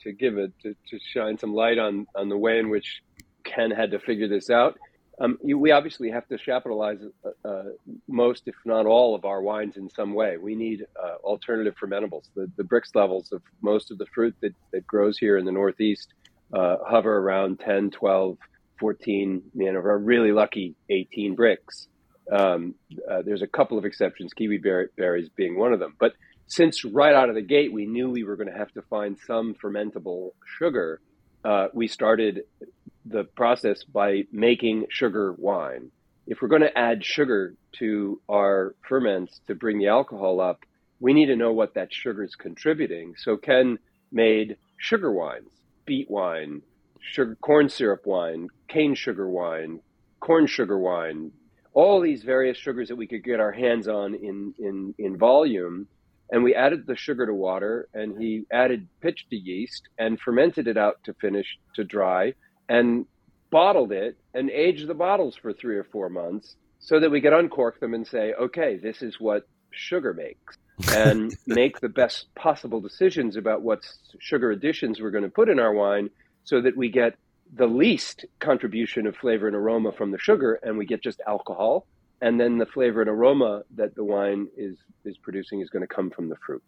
to give it to, to shine some light on on the way in which Ken had to figure this out. Um, you, we obviously have to chaptalize uh, uh, most, if not all, of our wines in some way. We need uh, alternative fermentables. The, the Brix levels of most of the fruit that, that grows here in the Northeast uh, hover around 10, 12, 14, you know, we're really lucky 18 Brix. Um, uh, there's a couple of exceptions, kiwi berries being one of them. But since right out of the gate, we knew we were going to have to find some fermentable sugar, uh, we started the process by making sugar wine. if we're going to add sugar to our ferments to bring the alcohol up, we need to know what that sugar is contributing. So Ken made sugar wines, beet wine, sugar, corn syrup wine, cane sugar wine, corn sugar wine, all these various sugars that we could get our hands on in, in, in volume. And we added the sugar to water and he added pitch to yeast and fermented it out to finish to dry and bottled it and aged the bottles for three or four months so that we could uncork them and say, okay, this is what sugar makes and (laughs) make the best possible decisions about what sugar additions we're going to put in our wine so that we get the least contribution of flavor and aroma from the sugar and we get just alcohol and then the flavor and aroma that the wine is is producing is going to come from the fruit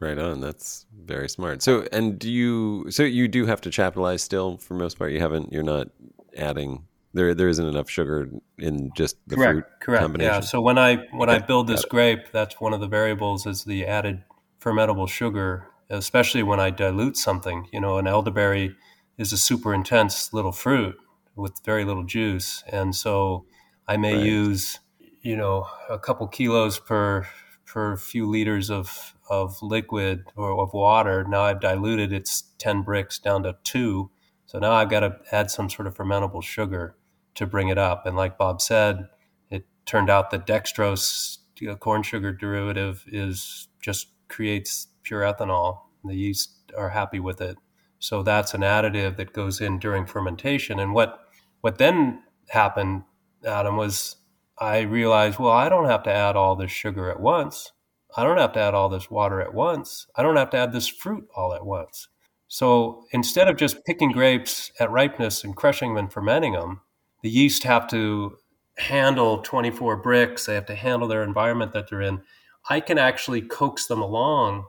right on that's very smart so and do you so you do have to chaptalize still for most part you haven't you're not adding there there isn't enough sugar in just the correct, fruit correct. combination Yeah. So when I when Okay, I build this grape, that's one of the variables is the added fermentable sugar, especially when I dilute something. You know, an elderberry is a super intense little fruit with very little juice, and so I may Right. use you know a couple kilos per per few liters of of liquid or of water. Now I've diluted it's ten Brix down to two. So now I've got to add some sort of fermentable sugar to bring it up. And like Bob said, it turned out that dextrose, corn sugar derivative, is just creates pure ethanol. The yeast are happy with it. So that's an additive that goes in during fermentation. And what what then happened, Adam, was I realized, well, I don't have to add all this sugar at once. I don't have to add all this water at once. I don't have to add this fruit all at once. So instead of just picking grapes at ripeness and crushing them and fermenting them, the yeast have to handle 24 Brix. They have to handle their environment that they're in. I can actually coax them along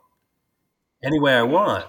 any way I want.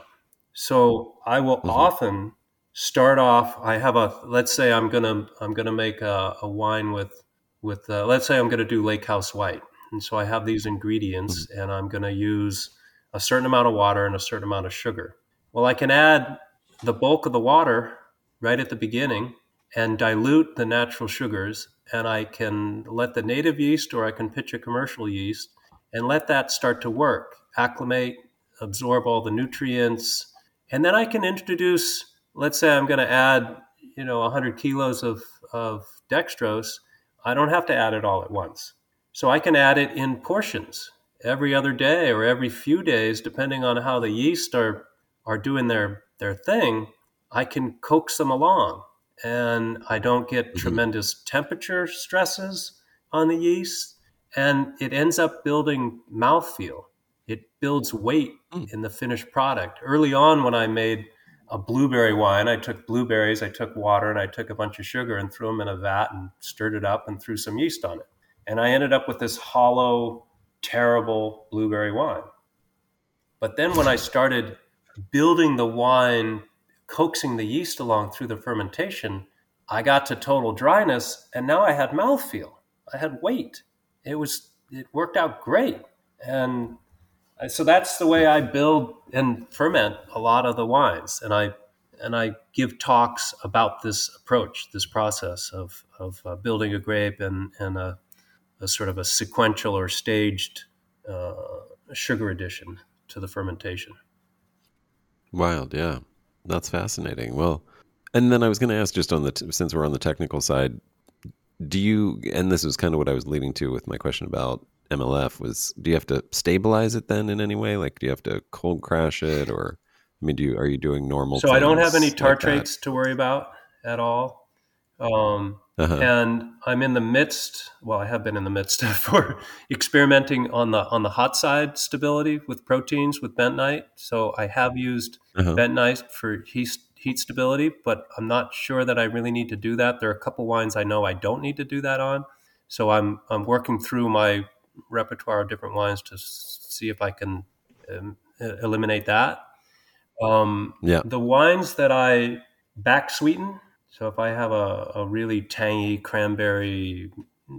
So I will Mhm. often start off. I have a let's say I'm gonna I'm gonna make a, a wine with with uh, let's say I'm gonna do Lake House White, and so I have these ingredients, and I'm gonna use a certain amount of water and a certain amount of sugar. Well, I can add the bulk of the water right at the beginning and dilute the natural sugars, and I can let the native yeast or I can pitch a commercial yeast and let that start to work, acclimate, absorb all the nutrients, and then I can introduce. Let's say I'm going to add, you know, 100 kilos of, of dextrose. I don't have to add it all at once, so I can add it in portions every other day or every few days, depending on how the yeast are are doing their their thing. I can coax them along, and I don't get Mhm. tremendous temperature stresses on the yeast, and it ends up building mouthfeel. It builds weight Mm. in the finished product. Early on, when I made a blueberry wine, I took blueberries, I took water, and I took a bunch of sugar and threw them in a vat and stirred it up and threw some yeast on it. And I ended up with this hollow, terrible blueberry wine. But then when I started building the wine, coaxing the yeast along through the fermentation, I got to total dryness and now I had mouthfeel. I had weight. It was it worked out great. And so that's the way I build and ferment a lot of the wines. And I and I give talks about this approach, this process of of uh, building a grape and and a, a sort of a sequential or staged uh, sugar addition to the fermentation. Wild, yeah. That's fascinating. Well, and then I was going to ask just on the t- since we're on the technical side, do you and this is kind of what I was leading to with my question about MLF was do you have to stabilize it then in any way? Like do you have to cold crash it or I mean do you are you doing normal So I don't have any things like tartrates to worry about at all. Um, Uh-huh. and I'm in the midst. Well, I have been in the midst (laughs) for experimenting on the on the hot side stability with proteins with bentonite. So I have used Uh-huh. bentonite for heat heat stability, but I'm not sure that I really need to do that. There are a couple wines I know I don't need to do that on. So I'm I'm working through my repertoire of different wines to see if I can um, eliminate that. Um, Yeah. the wines that I back sweeten. So if I have a, a really tangy cranberry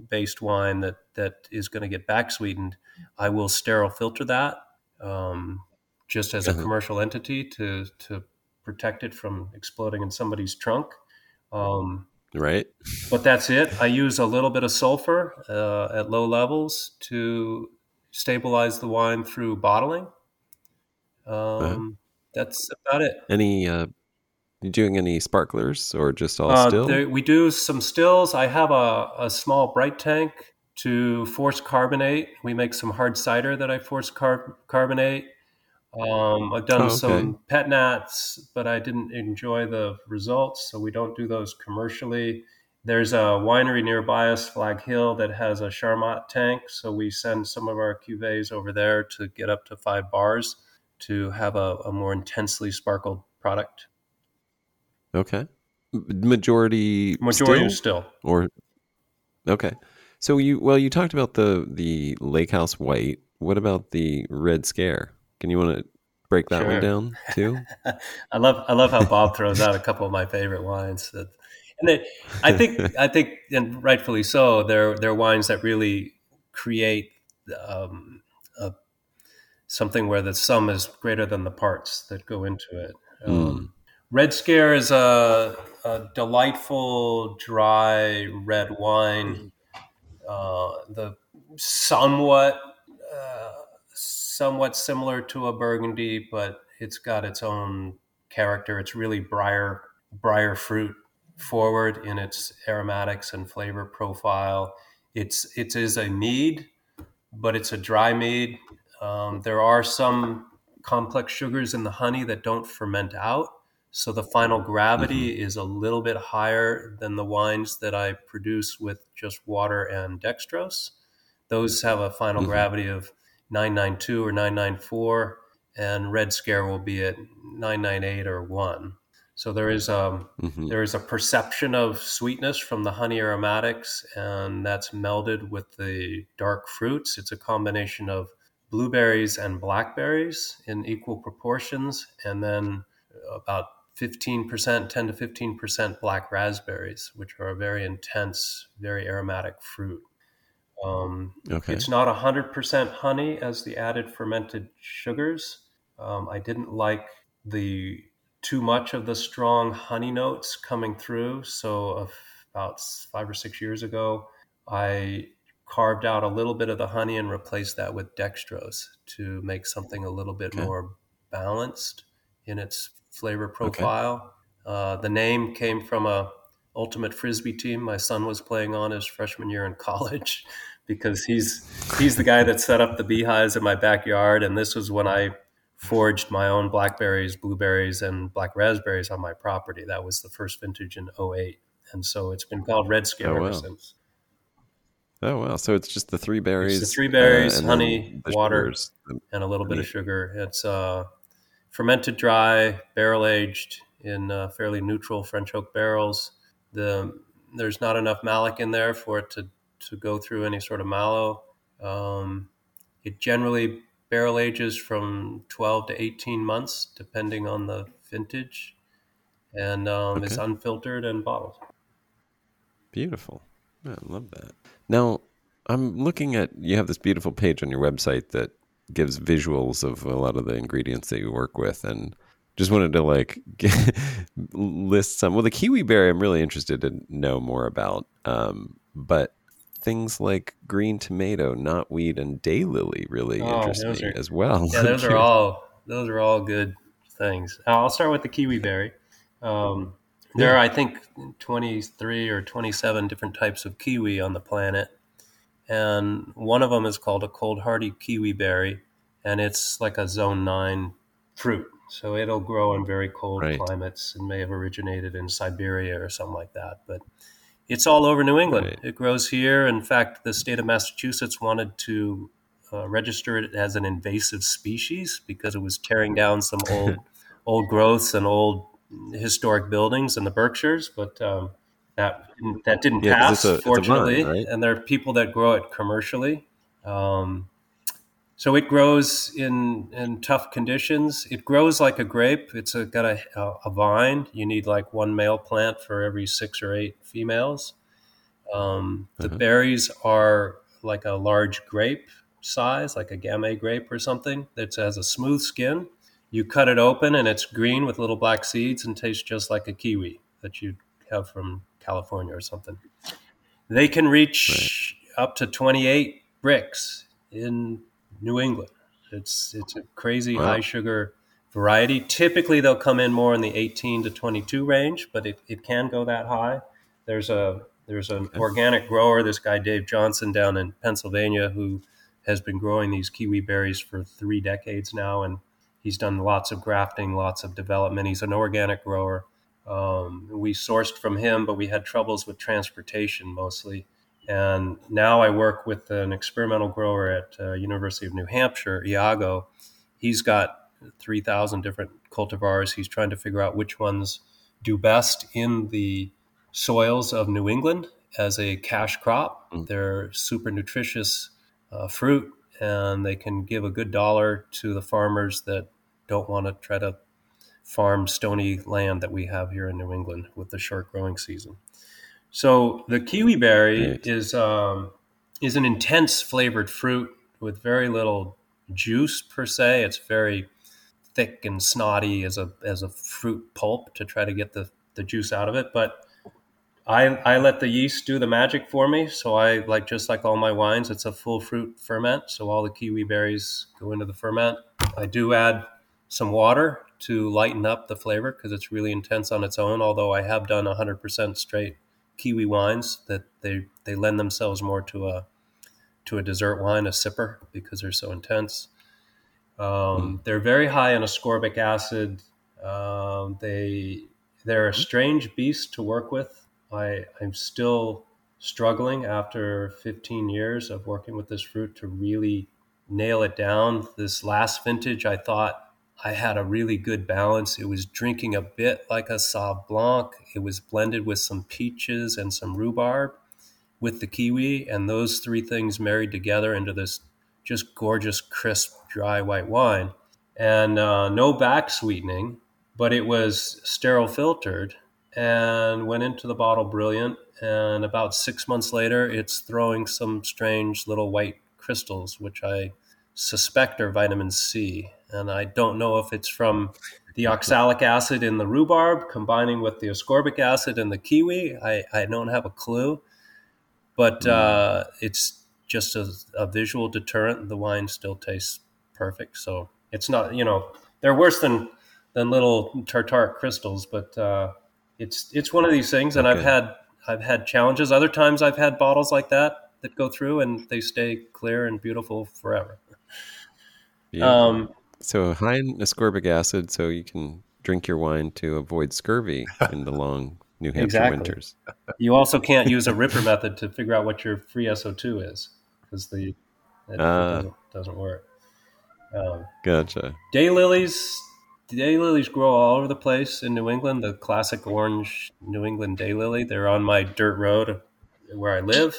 based wine that, that is going to get back sweetened, I will sterile filter that um, just as a Uh-huh. commercial entity to, to protect it from exploding in somebody's trunk. Um, right? But that's it. I use a little bit of sulfur uh, at low levels to stabilize the wine through bottling. Um, Uh-huh. That's about it. Any uh you doing any sparklers or just all Uh, still? there, we do some stills. I have a, a small bright tank to force carbonate. We make some hard cider that I force car- carbonate. Um, I've done Oh, okay. some pet nats, but I didn't enjoy the results, so we don't do those commercially. There's a winery nearby us, Flag Hill, that has a Charmat tank, so we send some of our cuvées over there to get up to five bars to have a, a more intensely sparkled product. Okay. Majority Majority still still. or Okay. So you well you talked about the the Lake House White. What about the Red Scare? Can you want to break that Sure. one down too? (laughs) I love I love how Bob throws out a couple of my favorite wines. That, and they, I think (laughs) I think and rightfully so. They're they're wines that really create um, a, something where the sum is greater than the parts that go into it. Um, Red Scare is a, a delightful dry red wine. Uh, the somewhat somewhat similar to a Burgundy, but it's got its own character. It's really briar briar fruit forward in its aromatics and flavor profile. It's it is a mead, but it's a dry mead. Um, there are some complex sugars in the honey that don't ferment out, so the final gravity is a little bit higher than the wines that I produce with just water and dextrose. Those have a final Mhm. gravity of 992 or 994, and Red Scare will be at 998 or 1. So there is um, hmm there is a perception of sweetness from the honey aromatics, and that's melded with the dark fruits. It's a combination of blueberries and blackberries in equal proportions, and then about 15%, 10 to 15% black raspberries, which are a very intense, very aromatic fruit. Um, Okay. It's not 100% honey as the added fermented sugars. Um, I didn't like the too much of the strong honey notes coming through. So, about five or six years ago, I carved out a little bit of the honey and replaced that with dextrose to make something a little bit Okay. more balanced in its flavor profile. Uh, the name came from a ultimate frisbee team my son was playing on his freshman year in college (laughs) because he's he's the guy that set up the beehives in my backyard and this was when I foraged my own blackberries, blueberries and black raspberries on my property. That was the first vintage in 08. And so it's been called Red Scare Oh, ever wow. since. Oh wow! So it's just the three berries, the three berries, then honey, water. sugars. and a little bit of sugar. It's uh, fermented dry, barrel aged in uh, fairly neutral French oak barrels. The there's not enough malic in there for it to to go through any sort of malo. Um, it generally barrel ages from 12 to 18 months, depending on the vintage, and um, it's Okay. unfiltered and bottled. Beautiful. I love that. Now, I'm looking at you have this beautiful page on your website that gives visuals of a lot of the ingredients that you work with and just wanted to like (laughs) list some. Well, the kiwi berry I'm really interested to know more about. Um, but things like green tomato, knotweed, and daylily really Oh, interest me are- as well. Yeah, those are (laughs) all those are all good things. I'll start with the kiwi berry. Um, there are, I think, 23 or 27 different types of kiwi on the planet. And one of them is called a cold hardy kiwi berry. And it's like a zone nine fruit. So it'll grow in very cold Right. climates and may have originated in Siberia or something like that. But it's all over New England. Right. It grows here. In fact, the state of Massachusetts wanted to uh, register it as an invasive species because it was tearing down some (laughs) old old growths and old historic buildings in the Berkshires, but um, that that didn't Yeah, pass, a- a vine, fortunately. right? And there are people that grow it commercially. Um, so it grows in in tough conditions. It grows like a grape. It's a, got a, a, a vine. You need like one male plant for every six or eight females. Um, the Uh-huh. berries are like a large grape size, like a Gamay grape or something. That has a smooth skin. You cut it open and it's green with little black seeds and tastes just like a kiwi that you have from California or something. They can reach up to 28 Brix in New England. It's it's a crazy Wow. high sugar variety. Typically, they'll come in more in the 18 to 22 range, but it, it can go that high. There's a there's an organic grower, this guy Dave Johnson down in Pennsylvania, who has been growing these kiwi berries for three decades now, and he's done lots of grafting, lots of development. He's an organic grower. Um, we sourced from him, but we had troubles with transportation mostly. And now I work with an experimental grower at uh, University of New Hampshire, Iago. He's got 3,000 different cultivars. He's trying to figure out which ones do best in the soils of New England as a cash crop. They're super nutritious uh, fruit, and they can give a good dollar to the farmers that don't want to try to farm stony land that we have here in New England with the short growing season. So the kiwi berry Right. is um, is an intense flavored fruit with very little juice per se. It's very thick and snotty as a as a fruit pulp to try to get the, the juice out of it. But I I let the yeast do the magic for me. So I like just like all my wines, it's a full fruit ferment. So all the kiwi berries go into the ferment. I do add some water to lighten up the flavor because it's really intense on its own. Although I have done 100% straight kiwi wines that they they lend themselves more to a to a dessert wine, a sipper, because they're so intense. Um, They're very high in ascorbic acid. Um, they they're a strange beast to work with. I I'm still struggling after 15 years of working with this fruit to really nail it down. This last vintage, I thought I had a really good balance. It was drinking a bit like a Sauv Blanc. It was blended with some peaches and some rhubarb with the kiwi, and those three things married together into this just gorgeous, crisp, dry white wine. And uh, no back sweetening, but it was sterile filtered and went into the bottle brilliant. And about six months later, it's throwing some strange little white crystals, which I suspect are vitamin C. And I don't know if it's from the oxalic acid in the rhubarb combining with the ascorbic acid in the kiwi. I, I don't have a clue, but uh, it's just a, a visual deterrent. The wine still tastes perfect. So it's not, you know, they're worse than, than little tartaric crystals, but uh, it's it's one of these things. And I've had I've had challenges. Other times I've had bottles like that that go through and they stay clear and beautiful forever. Yeah. Um, so high in ascorbic acid, so you can drink your wine to avoid scurvy in the long (laughs) New Hampshire Exactly. winters. You also can't use a Ripper method to figure out what your free SO2 is because the it, Ah. doesn't, doesn't work. Um, Gotcha. daylilies, daylilies grow all over the place in New England. The classic orange New England daylily. They're on my dirt road where I live,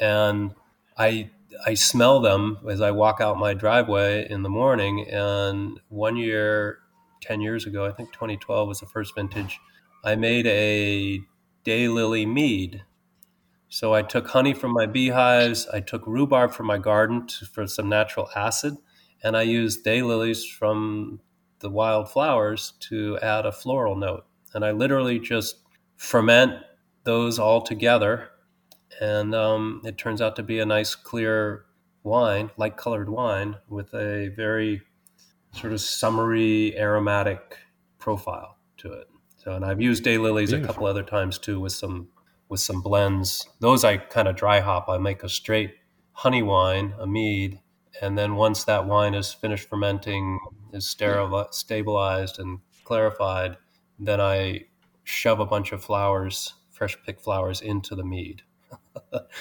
and I I smell them as I walk out my driveway in the morning. And one year, ten years ago, I think 2012 was the first vintage. I made a daylily mead. So I took honey from my beehives. I took rhubarb from my garden to, for some natural acid, and I used daylilies from the wild flowers to add a floral note. And I literally just ferment those all together, and um, it turns out to be a nice, clear wine, light colored wine, with a very sort of summery, aromatic profile to it. So, and I've used daylilies a Beautiful. couple other times too with some with some blends. Those I kind of dry hop. I make a straight honey wine, a mead, and then once that wine is finished fermenting, is steril- stabilized and clarified, then I shove a bunch of flowers, fresh picked flowers, into the mead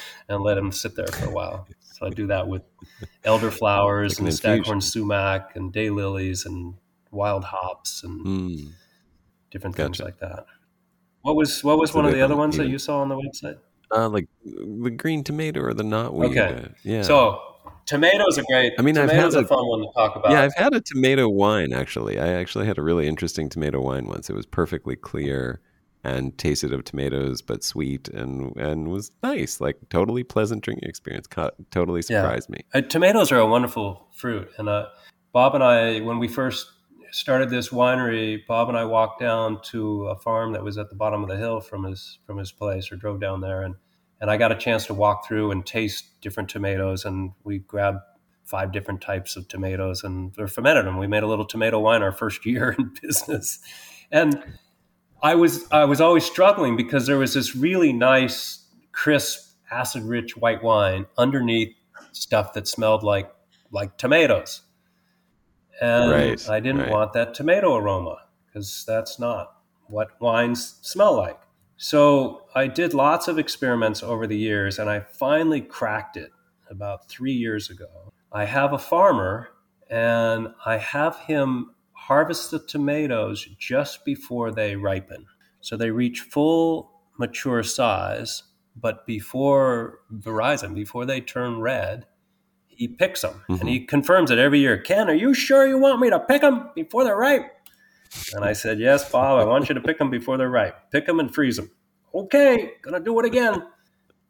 (laughs) and let them sit there for a while. So I do that with (laughs) elderflowers Like an and staghorn sumac and daylilies and wild hops and Mm. different things like that. What was what was So one of the other ones that you saw on the website? Uh, like the green tomato or the knotweed. Okay. uh, yeah. So tomatoes are great. I mean, I've tomatoes had are a- a fun one to talk about. yeah, I've had a tomato wine actually. I actually had a really interesting tomato wine once. It was perfectly clear and tasted of tomatoes, but sweet and and was nice. Like totally pleasant drinking experience. Co- totally Yeah. surprised me. Uh, tomatoes are a wonderful fruit, and uh, Bob and I, when we first started this winery, Bob and I walked down to a farm that was at the bottom of the hill from his from his place, or drove down there, and and I got a chance to walk through and taste different tomatoes, and we grabbed five different types of tomatoes and fermented them. We made a little tomato wine our first year in (laughs) business, and I was I was always struggling because there was this really nice, crisp, acid-rich white wine underneath stuff that smelled like like tomatoes and Right, I didn't right. want that tomato aroma because that's not what wines smell like. So I did lots of experiments over the years and I finally cracked it about three years ago. I have a farmer and I have him harvest the tomatoes just before they ripen. So they reach full mature size, but before veraison, before they turn red, he picks them and mm-hmm. he confirms it every year. Ken, are you sure you want me to pick them before they're ripe? And I said, Yes, Bob, I want you to pick them before they're ripe. Pick them and freeze them. Okay, gonna do it again.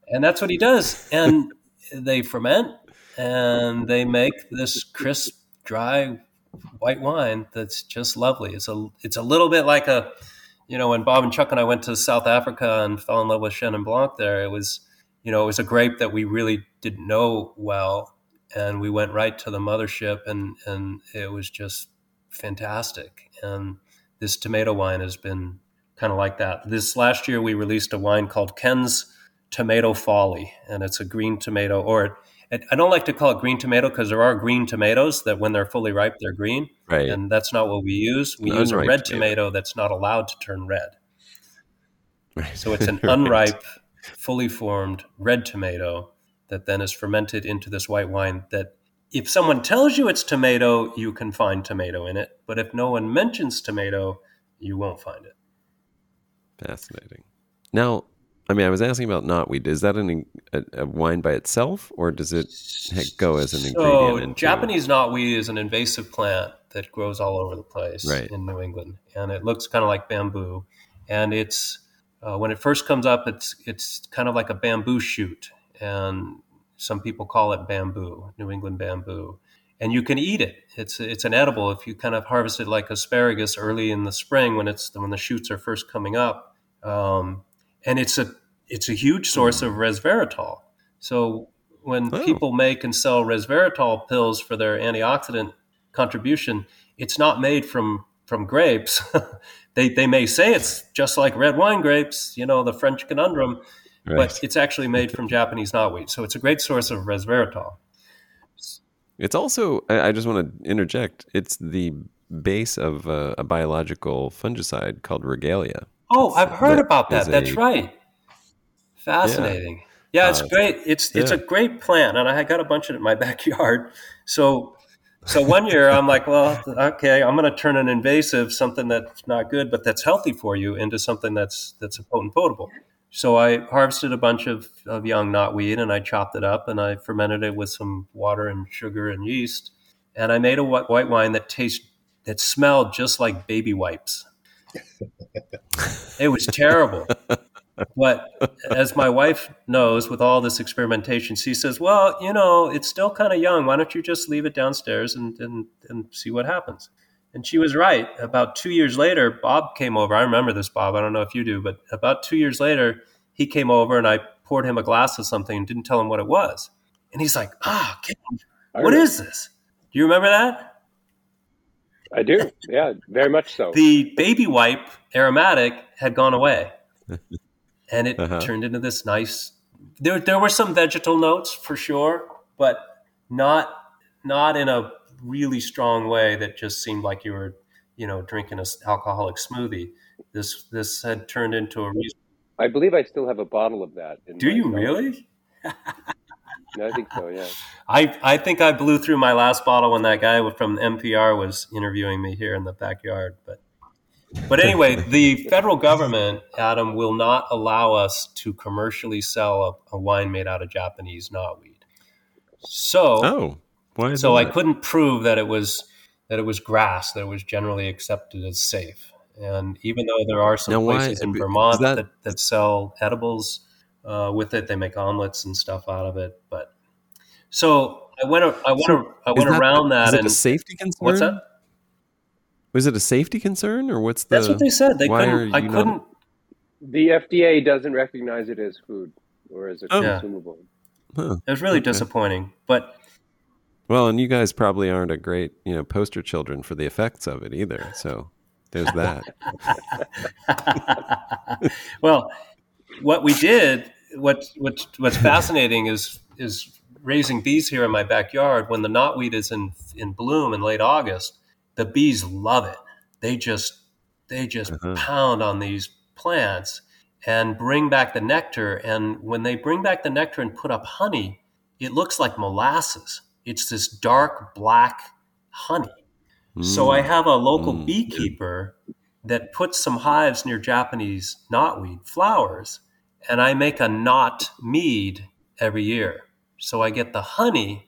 And that's what he does. And they ferment and they make this crisp, dry white wine that's just lovely. It's a it's a little bit like a you know, when Bob and Chuck and I went to South Africa and fell in love with Chenin Blanc there, it was you know, it was a grape that we really didn't know well. And we went right to the mothership and, and it was just fantastic. And this tomato wine has been kind of like that. This last year, we released a wine called Ken's Tomato Folly, and it's a green tomato, or I don't like to call it green tomato because there are green tomatoes that when they're fully ripe, they're green. Right. And that's not what we use. We use a red tomato. tomato that's not allowed to turn red. right. So it's an (laughs) Right. unripe, fully formed red tomato that then is fermented into this white wine that if someone tells you it's tomato, you can find tomato in it. But if no one mentions tomato, you won't find it. Fascinating. Now, I mean, I was asking about knotweed. Is that an, a, a wine by itself, or does it go as an So ingredient? into- Japanese knotweed is an invasive plant that grows all over the place Right. in New England, and it looks kind of like bamboo. And it's uh, when it first comes up, it's it's kind of like a bamboo shoot, and some people call it bamboo, New England bamboo. And you can eat it. It's it's an edible if you kind of harvest it like asparagus early in the spring when it's when the shoots are first coming up. Um, and it's a it's a huge source of resveratrol. So when Oh. people make and sell resveratrol pills for their antioxidant contribution, it's not made from from grapes. (laughs) they they may say it's just like red wine grapes, you know, the French conundrum, Right. but it's actually made from Japanese knotweed. So it's a great source of resveratrol. It's also, I just want to interject, it's the base of a, a biological fungicide called regalia. Oh, I've heard that about that. That's a- right. Fascinating. Yeah, it's Uh, great. It's it's a great plant, and I got a bunch of it in my (laughs) backyard. So, so one year I'm like, well, okay, I'm going to turn an invasive, something that's not good but that's healthy for you, into something that's that's a potent potable. So I harvested a bunch of, of young knotweed and I chopped it up and I fermented it with some water and sugar and yeast, and I made a white, white wine that tastes that smelled just like baby wipes. It was terrible. But as my wife knows, with all this experimentation, she says, "Well, you know, it's still kind of young. Why don't you just leave it downstairs and, and and see what happens?" And she was right. About two years later, Bob came over. I remember this, Bob. I don't know if you do, but about two years later, he came over and I poured him a glass of something and didn't tell him what it was. And he's like, "Ah, I what is this? Do you remember that?" I do. Yeah, very much so. the baby wipe aromatic had gone away (laughs) and it Uh-huh. turned into this nice there, there were some vegetal notes for sure but not not in a really strong way that just seemed like you were you know drinking an alcoholic smoothie this this had turned into a reason I believe I still have a bottle of that. In do you cellar. really (laughs) I think so. Yeah. (laughs) I, I think I blew through my last bottle when that guy from NPR was interviewing me here in the backyard. But but anyway, (laughs) the federal government, Adam, will not allow us to commercially sell a, a wine made out of Japanese knotweed. So Oh, why is so I couldn't prove that it was that it was GRAS that was generally accepted as safe. And even though there are some Now, why- places in Vermont that- that, that, sell edibles uh, with it, they make omelets and stuff out of it. But so I went I went So I Is went that- around that is it and a safety concern? what's that? Was it a safety concern or what's the? That's what they said. They couldn't. I you not- couldn't. The FDA doesn't recognize it as food or as a Oh. Yeah. consumable. Huh. It was really Okay. disappointing. But Well, and you guys probably aren't a great, you know, poster children for the effects of it either. So there's that. (laughs) well, what we did, what what what's fascinating is is raising bees here in my backyard. When the knotweed is in in bloom in late August, the bees love it. They just they just Uh-huh. pound on these plants and bring back the nectar. And when they bring back the nectar and put up honey, it looks like molasses. It's this dark black honey. So I have a local Mm. beekeeper that puts some hives near Japanese knotweed flowers, and I make a knot mead every year. So I get the honey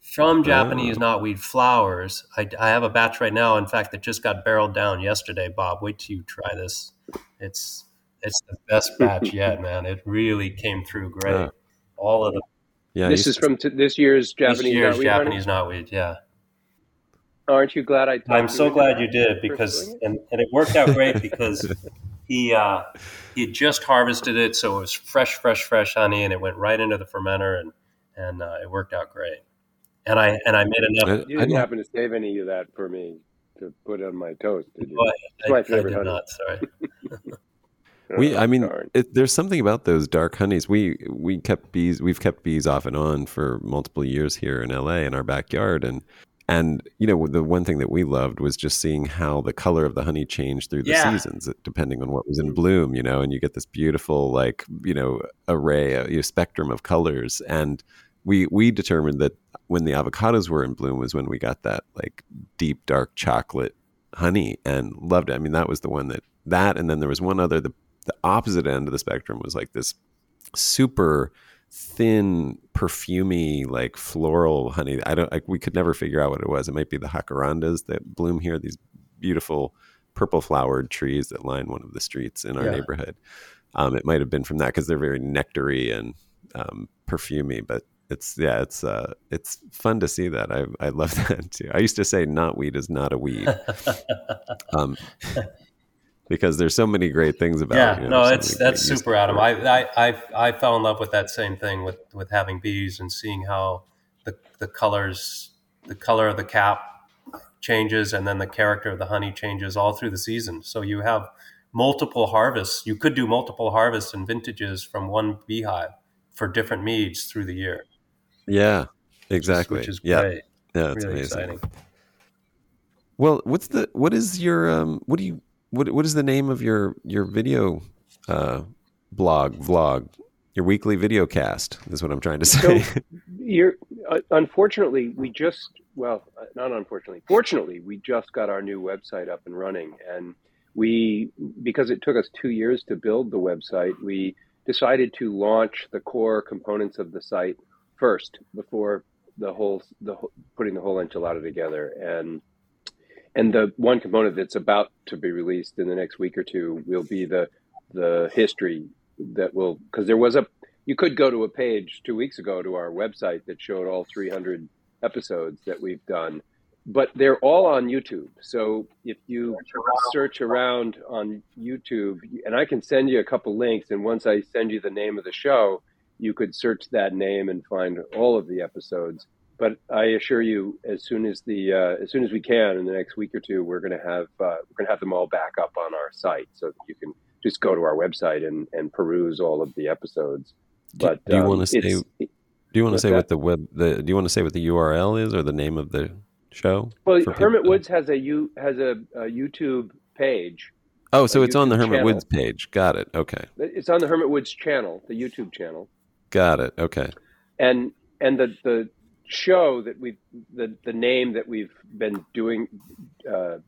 from Japanese Oh. knotweed flowers. I, I have a batch right now, in fact, that just got barreled down yesterday. Bob, wait till you try this. It's it's the best (laughs) batch yet, man. It really came through great. Ah. All of the Yeah, this is from t- this year's Japanese this year's knotweed Japanese knotweed. Yeah. Aren't you glad I? talked I'm so glad you did because and, and it worked out great because (laughs) he uh, he had just harvested it, so it was fresh, fresh, fresh honey, and it went right into the fermenter, and and uh, it worked out great. And I and I made enough. I- You didn't happen to save any of that for me to put on my toast, did you? Well, It's my I, I favorite did honey. not. Sorry. (laughs) we Oh, i mean it, there's something about those dark honeys we we kept bees we've kept bees off and on for multiple years here in la in our backyard and and you know the one thing that we loved was just seeing how the color of the honey changed through the Yeah. seasons uh, depending on what was in mm-hmm. bloom you know and you get this beautiful like you know array a you know, spectrum of colors. And we we determined that when the avocados were in bloom was when we got that like deep dark chocolate honey and loved it. I mean that was the one that that and then there was one other the the opposite end of the spectrum was like this super thin perfumy like floral honey. I don't like we could never figure out what it was. It might be the jacarandas that bloom here these beautiful purple flowered trees that line one of the streets in our Yeah. neighborhood. Um, it might have been from that because they're very nectary and um, perfumey but it's yeah it's uh it's fun to see that. I i love (laughs) that too. I used to say knotweed is not a weed. (laughs) Um because there's so many great things about yeah, no, so it's that's super, Adam. I, I I I fell in love with that same thing with with having bees and seeing how the the colors, the color of the cap changes, and then the character of the honey changes all through the season. So you have multiple harvests. You could do multiple harvests and vintages from one beehive for different meads through the year. yeah which is- exactly which is yeah great. yeah it's really amazing exciting. well what's the what is your um what do you what what is the name of your your video uh blog vlog? Your weekly video cast is what i'm trying to So say. you're uh, unfortunately we just well uh, not unfortunately fortunately we just got our new website up and running. And we because it took us two years to build the website we decided to launch the core components of the site first before the whole the whole- putting the whole enchilada together. And and the one component that's about to be released in the next week or two will be the the history that will because there was a you could go to a page two weeks ago to our website that showed all 300 episodes that we've done but they're all on youtube. So if you search around on youtube and i can send you a couple links and once i send you the name of the show you could search that name and find all of the episodes but i assure you as soon as the uh, as soon as we can in the next week or two we're going to have uh, we're going to have them all back up on our site so you can just go to our website and, and peruse all of the episodes Do- but do you um, wanna say- do you want to say that? what the web the do you want to say what the url is or the name of the show Well, Hermit people? Woods has a you has a, a YouTube page. oh so it's on the hermit channel. woods page got it okay It's on the Hermit Woods channel, the YouTube channel, got it okay and and the the show that we've the the name that we've been doing uh,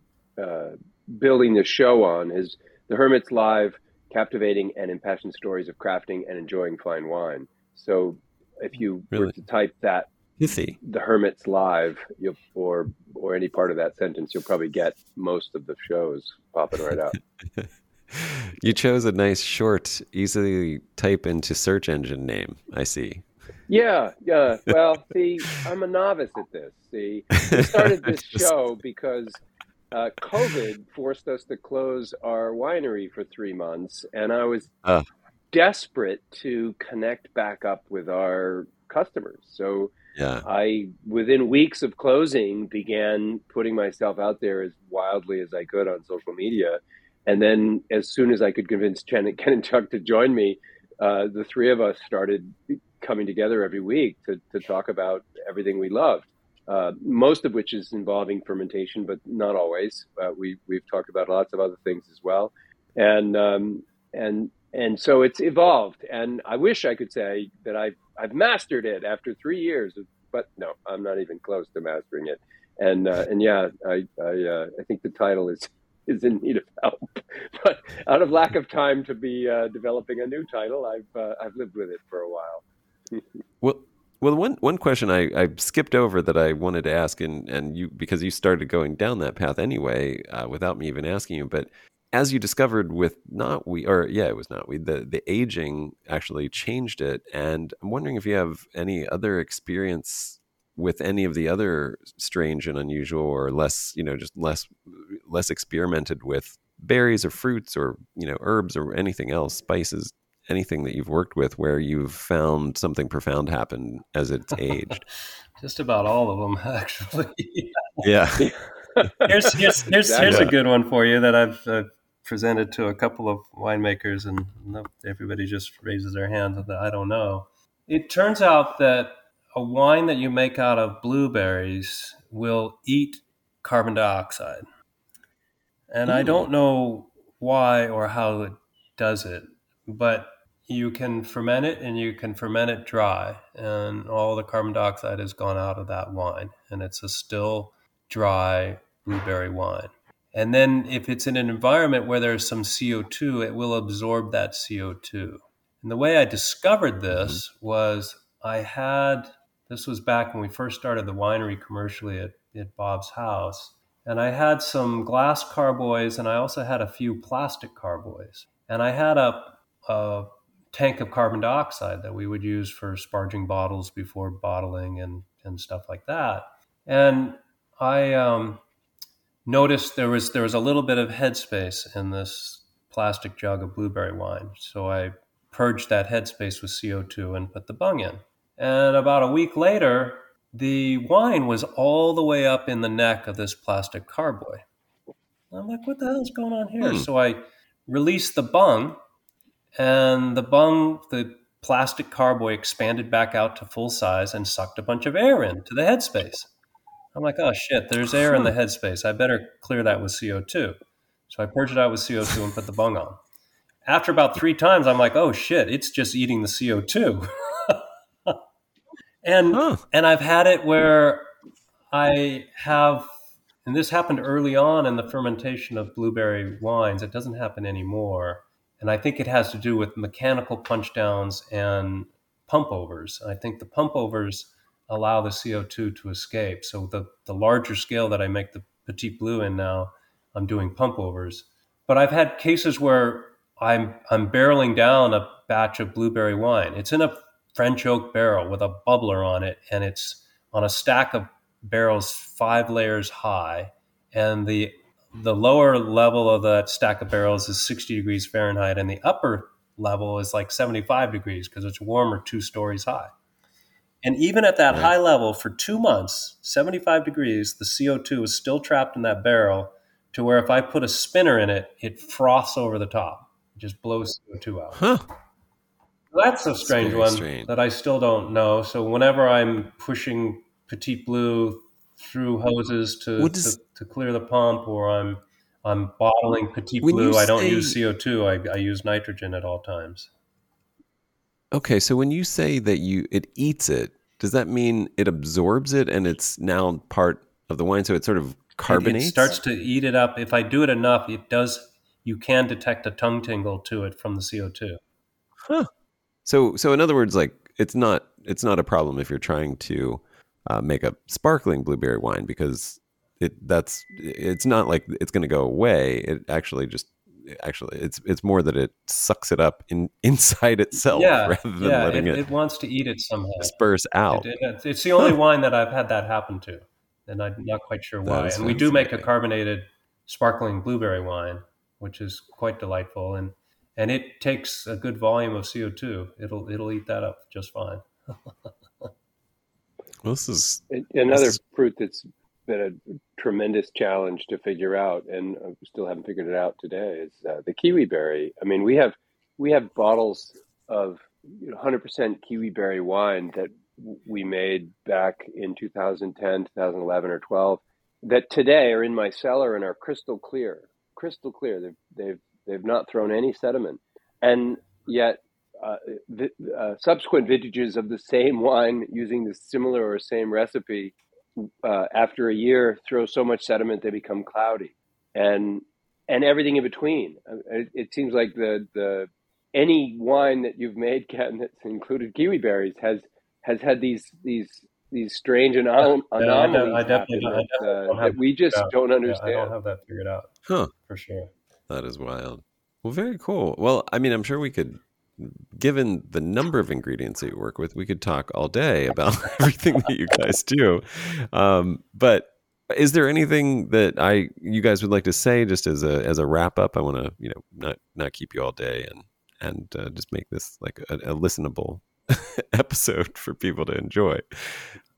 uh, building the show on is the Hermit's Live, captivating and impassioned stories of crafting and enjoying fine wine. So if you were to type that Pithy. the Hermit's Live, you'll, or or any part of that sentence, you'll probably get most of the shows popping right up. (laughs) you chose a nice short easily type into search engine name i see Yeah, yeah. (laughs) Well, see, I'm a novice at this. See, we started this (laughs) show because uh, COVID forced us to close our winery for three months, and I was Uh. desperate to connect back up with our customers. So Yeah. I, within weeks of closing, began putting myself out there as wildly as I could on social media. And then, as soon as I could convince Ken, Ken and Chuck to join me, uh, the three of us started coming together every week to, to talk about everything we loved. Uh, most of which is involving fermentation, but not always. Uh, we we've talked about lots of other things as well, and um, and and so it's evolved. And I wish I could say that I've I've mastered it after three years, but no, I'm not even close to mastering it. And uh, and yeah, I I, uh, I think the title is is in need of help, (laughs) but out of lack of time to be uh, developing a new title, I've uh, I've lived with it for a while. Well, well, one one question I, I skipped over that I wanted to ask, and and you because you started going down that path anyway, uh, without me even asking you, but as you discovered with knotweed or yeah, it was knotweed the the aging actually changed it, and I'm wondering if you have any other experience with any of the other strange and unusual or less you know just less less experimented with berries or fruits or you know herbs or anything else spices anything that you've worked with where you've found something profound happen as it's aged? (laughs) Just about all of them, (laughs) actually. yeah. (laughs) here's here's here's, here's a good one for you that I've uh, presented to a couple of winemakers, and everybody just raises their hands and I don't know. It turns out that a wine that you make out of blueberries will eat carbon dioxide, and Ooh. I don't know why or how it does it, but you can ferment it and you can ferment it dry and all the carbon dioxide has gone out of that wine and it's a still dry blueberry wine. And then if it's in an environment where there's some co2 it will absorb that co2 and the way i discovered this mm-hmm. was i had this was back when we first started the winery commercially at, at bob's house and i had some glass carboys and i also had a few plastic carboys. And i had a, a tank of carbon dioxide that we would use for sparging bottles before bottling and, and stuff like that. And I um, noticed there was there was a little bit of headspace in this plastic jug of blueberry wine. So I purged that headspace with CO2 and put the bung in. And about a week later, the wine was all the way up in the neck of this plastic carboy. I'm like, what the hell is going on here? Hmm. So I released the bung and the bung, the plastic carboy expanded back out to full size and sucked a bunch of air into the headspace. I'm like, oh shit, there's air in the hmm. headspace. I better clear that with CO2. So I purged it out with CO2 and put the bung on. After about three times, I'm like, oh shit, it's just eating the CO2. (laughs) and huh. and I've had it where I have, and this happened early on in the fermentation of blueberry wines. It doesn't happen anymore and I think it has to do with mechanical punch downs and pump overs. I think the pump overs allow the CO2 to escape. So the, the larger scale that I make the Petit Blue in now, I'm doing pump overs. But I've had cases where I'm I'm barreling down a batch of blueberry wine. It's in a French oak barrel with a bubbler on it, and it's on a stack of barrels five layers high, and the the lower level of that stack of barrels is 60 degrees Fahrenheit, and the upper level is like 75 degrees because it's warmer two stories high. And even at that high level for two months, 75 degrees, the CO2 is still trapped in that barrel to where if I put a spinner in it, it froths over the top. It just blows CO2 out. Huh. That's a strange one strange. that I still don't know. So whenever I'm pushing Petit Blue through hoses to, does, to, to, clear the pump, or I'm I'm bottling Petit Blue. I don't use CO two. I, I use nitrogen at all times. Okay, so when you say that you it eats it, does that mean it absorbs it and it's now part of the wine? So it sort of carbonates. It, it starts to eat it up. If I do it enough, it does. You can detect a tongue tingle to it from the CO two. Huh. So so in other words, like it's not it's not a problem if you're trying to uh, make a sparkling blueberry wine because it that's it's not like it's going to go away. It actually just actually it's it's more that it sucks it up in (laughs) inside itself yeah, rather than yeah, letting it, it, it wants to eat it somehow disperse out. It, it, it's the only (laughs) wine that I've had that happen to, and I'm not quite sure why. And we do make a carbonated sparkling blueberry wine, which is quite delightful, and and it takes a good volume of CO two. It'll it'll eat that up just fine. (laughs) well, this is another this is, fruit that's been a tremendous challenge to figure out, and I still haven't figured it out today. Is uh, the kiwi berry? I mean, we have we have bottles of 100% kiwi berry wine that we made back in 2010, 2011, or 12 that today are in my cellar and are crystal clear, crystal clear. They've they've they've not thrown any sediment, and yet uh, the, uh, subsequent vintages of the same wine using the similar or same recipe uh, after a year throw so much sediment they become cloudy, and and everything in between. Uh, it, it seems like the the any wine that you've made, (laughs) Ken, that's included kiwi berries has has had these these these strange anom- Yeah, I, anomalies I definitely, I definitely that, uh, don't that we just don't Yeah, I understand. don't have that figured out huh? for sure. That is wild. Well, very cool. Well, I mean, I'm sure we could, given the number of ingredients that you work with, we could talk all day about (laughs) everything that you guys do. Um, but is there anything that I you guys would like to say just as a as a wrap up? I want to you know not not keep you all day and and uh, just make this like a, a listenable (laughs) episode for people to enjoy.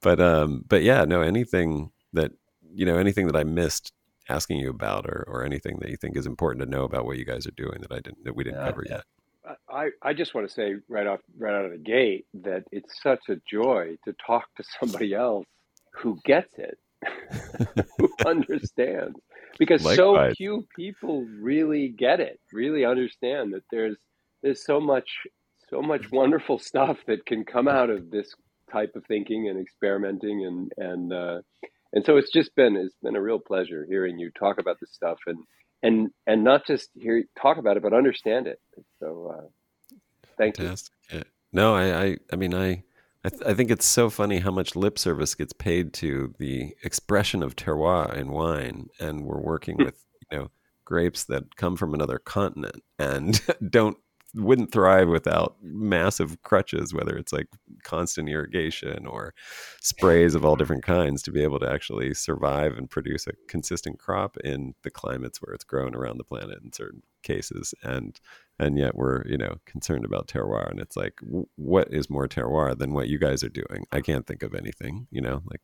But um, but yeah, no, anything that you know, anything that I missed asking you about, or or anything that you think is important to know about what you guys are doing that I didn't that we didn't Yeah, cover yeah. yet. I, I just want to say right off right out of the gate that it's such a joy to talk to somebody else who gets it, who (laughs) understands. Because so few people really get it, really understand that there's there's so much so much wonderful stuff that can come out of this type of thinking and experimenting and and uh, and so it's just been it's been a real pleasure hearing you talk about this stuff and and and not just hear talk about it but understand it. So uh, thank you. Fantastic. Yeah. No, I, I, I mean, I, I, th- I think it's so funny how much lip service gets paid to the expression of terroir in wine, and we're working with you know grapes that come from another continent and (laughs) don't wouldn't thrive without massive crutches, whether it's like constant irrigation or sprays of all (laughs) different kinds to be able to actually survive and produce a consistent crop in the climates where it's grown around the planet in certain cases. And and yet we're you know concerned about terroir and it's like w- what is more terroir than what you guys are doing? I can't think of anything you know? Like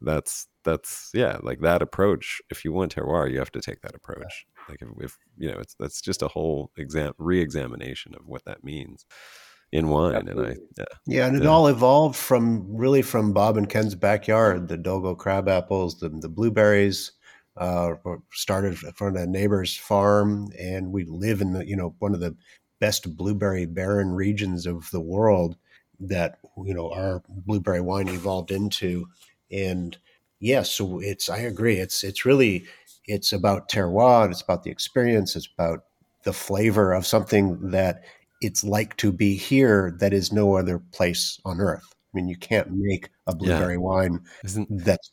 that's that's yeah like that approach if you want terroir you have to take that approach like if, if you know it's that's just a whole exam re-examination of what that means in wine and i yeah Yeah, and it Yeah. all evolved from really from Bob and Ken's backyard. The Dolgo crab apples, the the blueberries, uh, started from a neighbor's farm, and we live in the you know one of the best blueberry barren regions of the world that you know our blueberry wine evolved into. And yes, so it's I agree. It's it's really it's about terroir. It's about the experience. It's about the flavor of something that it's like to be here that is no other place on earth. I mean, you can't make a blueberry wine isn't that's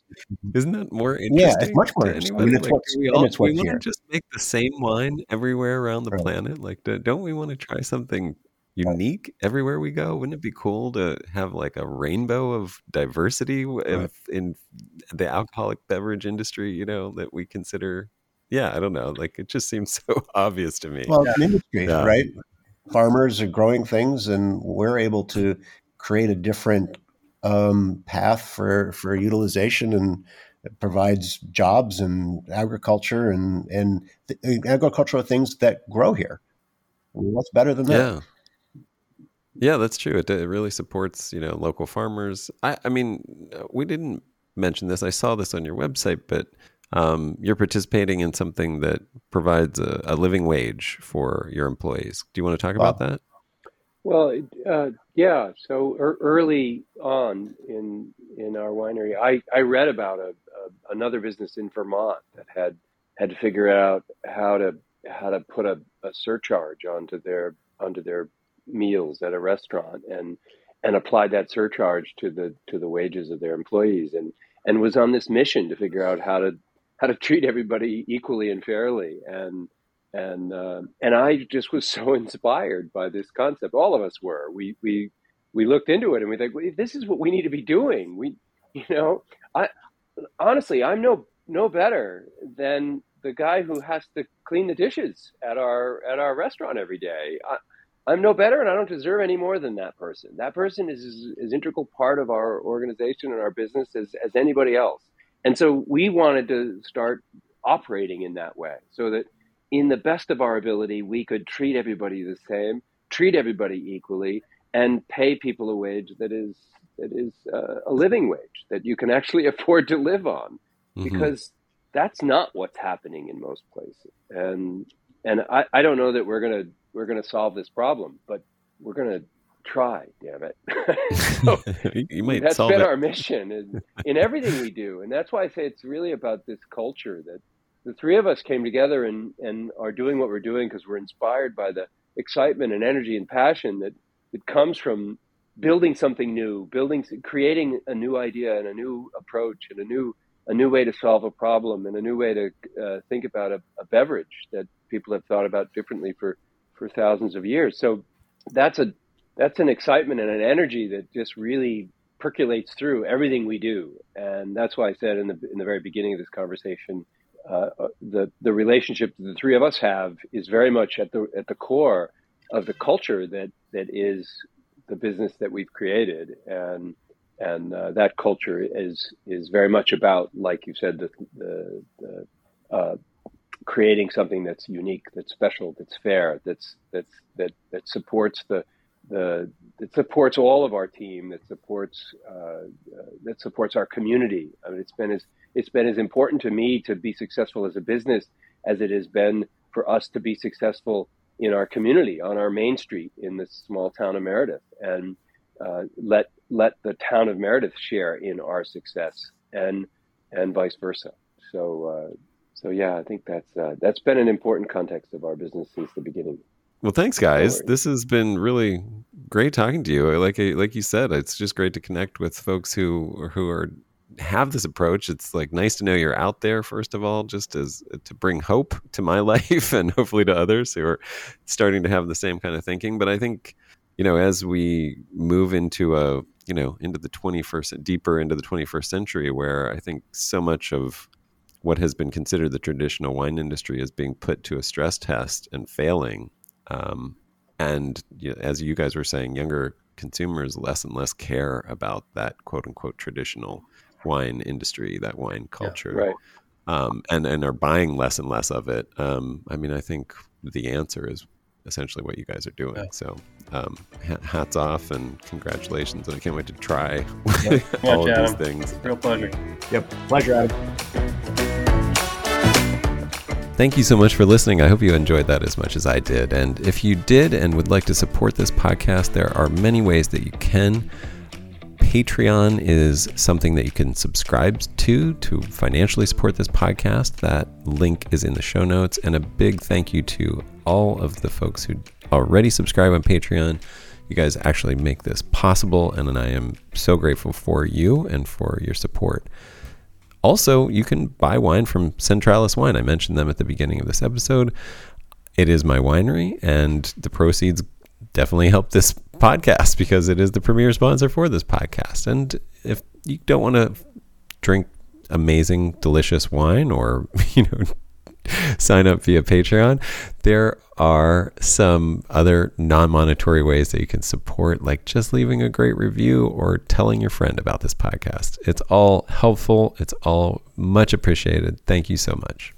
isn't that more interesting? Yeah, it's much more interesting. I mean, it's like, we all we want to just make the same wine everywhere around the Right. planet like don't we want to try something unique everywhere we go wouldn't it be cool to have like a rainbow of diversity Right. in the alcoholic beverage industry you know that we consider yeah i don't know like it just seems (laughs) so obvious to me well, it's an industry, Yeah. right? Farmers are growing things, and we're able to create a different um, path for for utilization, and it provides jobs and agriculture and and th- agricultural things that grow here. I mean, what's better than that? Yeah. Yeah, that's true. It, it really supports, you know, local farmers. I, I mean, we didn't mention this. I saw this on your website, but um, you're participating in something that provides a, a living wage for your employees. Do you want to talk about that? Well, uh, yeah. So er, early on in in our winery, I, I read about a, a another business in Vermont that had had to figure out how to how to put a, a surcharge onto their onto their meals at a restaurant and and applied that surcharge to the to the wages of their employees and and was on this mission to figure out how to how to treat everybody equally and fairly and and uh, and I just was (laughs) so inspired by this concept. All of us were. We we we looked into it and we think this is what we need to be doing. We you know I honestly I'm no no better than the guy who has to clean the dishes at our at our restaurant every day. I, am no better, and I don't deserve any more than that person. That person is as integral part of our organization and our business as as anybody else. And so we wanted to start operating in that way, so that in the best of our ability, we could treat everybody the same, treat everybody equally, and pay people a wage that is that is uh, a living wage that you can actually (laughs) afford to live on, mm-hmm. because that's not what's happening in most places. And and I, I don't know that we're gonna we're gonna solve this problem, but we're gonna try. Damn it! (laughs) (laughs) so you might that's been it. our mission in, in everything we do, and that's why I say it's really about this culture that the three of us came together and and are doing what we're doing because we're inspired by the excitement and energy and passion that that comes from building something new, building, creating a new idea and a new approach and a new a new way to solve a problem and a new way to uh, think about a, a, beverage that people have thought about differently for, for thousands of years. So that's a that's an excitement and an energy that just really percolates through everything we do, and that's why I said in the in the very beginning of this conversation, uh, uh the the relationship that the three of us have is very much at the at the core of the culture that that is the business that we've created, and and uh, that culture is is very much about, like you said, the, the, the uh, creating something that's unique, that's special, that's fair, that's that's that that supports the the that supports all of our team, that supports uh, uh, that supports our community. I mean, it's been as it's been as important to me to be successful as a business as it has been for us to be successful in our community on our main street in this small town of Meredith, and uh, let let the town of Meredith share in our success and and vice versa. So uh, so yeah, I think that's uh, that's been an important context of our business since the beginning. Well, thanks, guys. This has been really great talking to you. Like like you said, it's just great to connect with folks who who are have this approach. It's like nice to know you're out there first of all, just as to bring hope to my (laughs) life and hopefully to others who are starting to have the same kind of thinking. But I think you know as we move into a you know into the 21st deeper into the 21st century where i think so much of what has been considered the traditional wine industry is being put to a stress test and failing um, and you know, as you guys were saying younger consumers less and less care about that quote unquote traditional wine industry that wine culture yeah, right. um, and and are buying less and less of it um, i mean i think the answer is essentially what you guys are doing. Yeah. So, um, hats off and congratulations. And I can't wait to try (laughs) all of these things. Real pleasure. Yep. Pleasure, Adam. Thank you so much for listening. I hope you enjoyed that as much as I did. And if you did and would like to support this podcast, there are many ways that you can. Patreon is something that you can subscribe to to financially support this podcast. That link is in the show notes. And a big thank you to all of the folks who already subscribe on Patreon. You guys actually make this possible, and I am so grateful for you and for your support. Also, you can buy wine from Centralas Wine. I mentioned them at the beginning of this episode. It is my winery, and the proceeds definitely help this podcast because it is the premier sponsor for this podcast. And if you don't want to drink amazing, delicious wine or, (laughs) you know, (laughs) sign up via Patreon, there are some other non monetary ways that you can support, like just leaving a great review or telling your friend about this podcast. It's all helpful, it's all much appreciated. Thank you so much.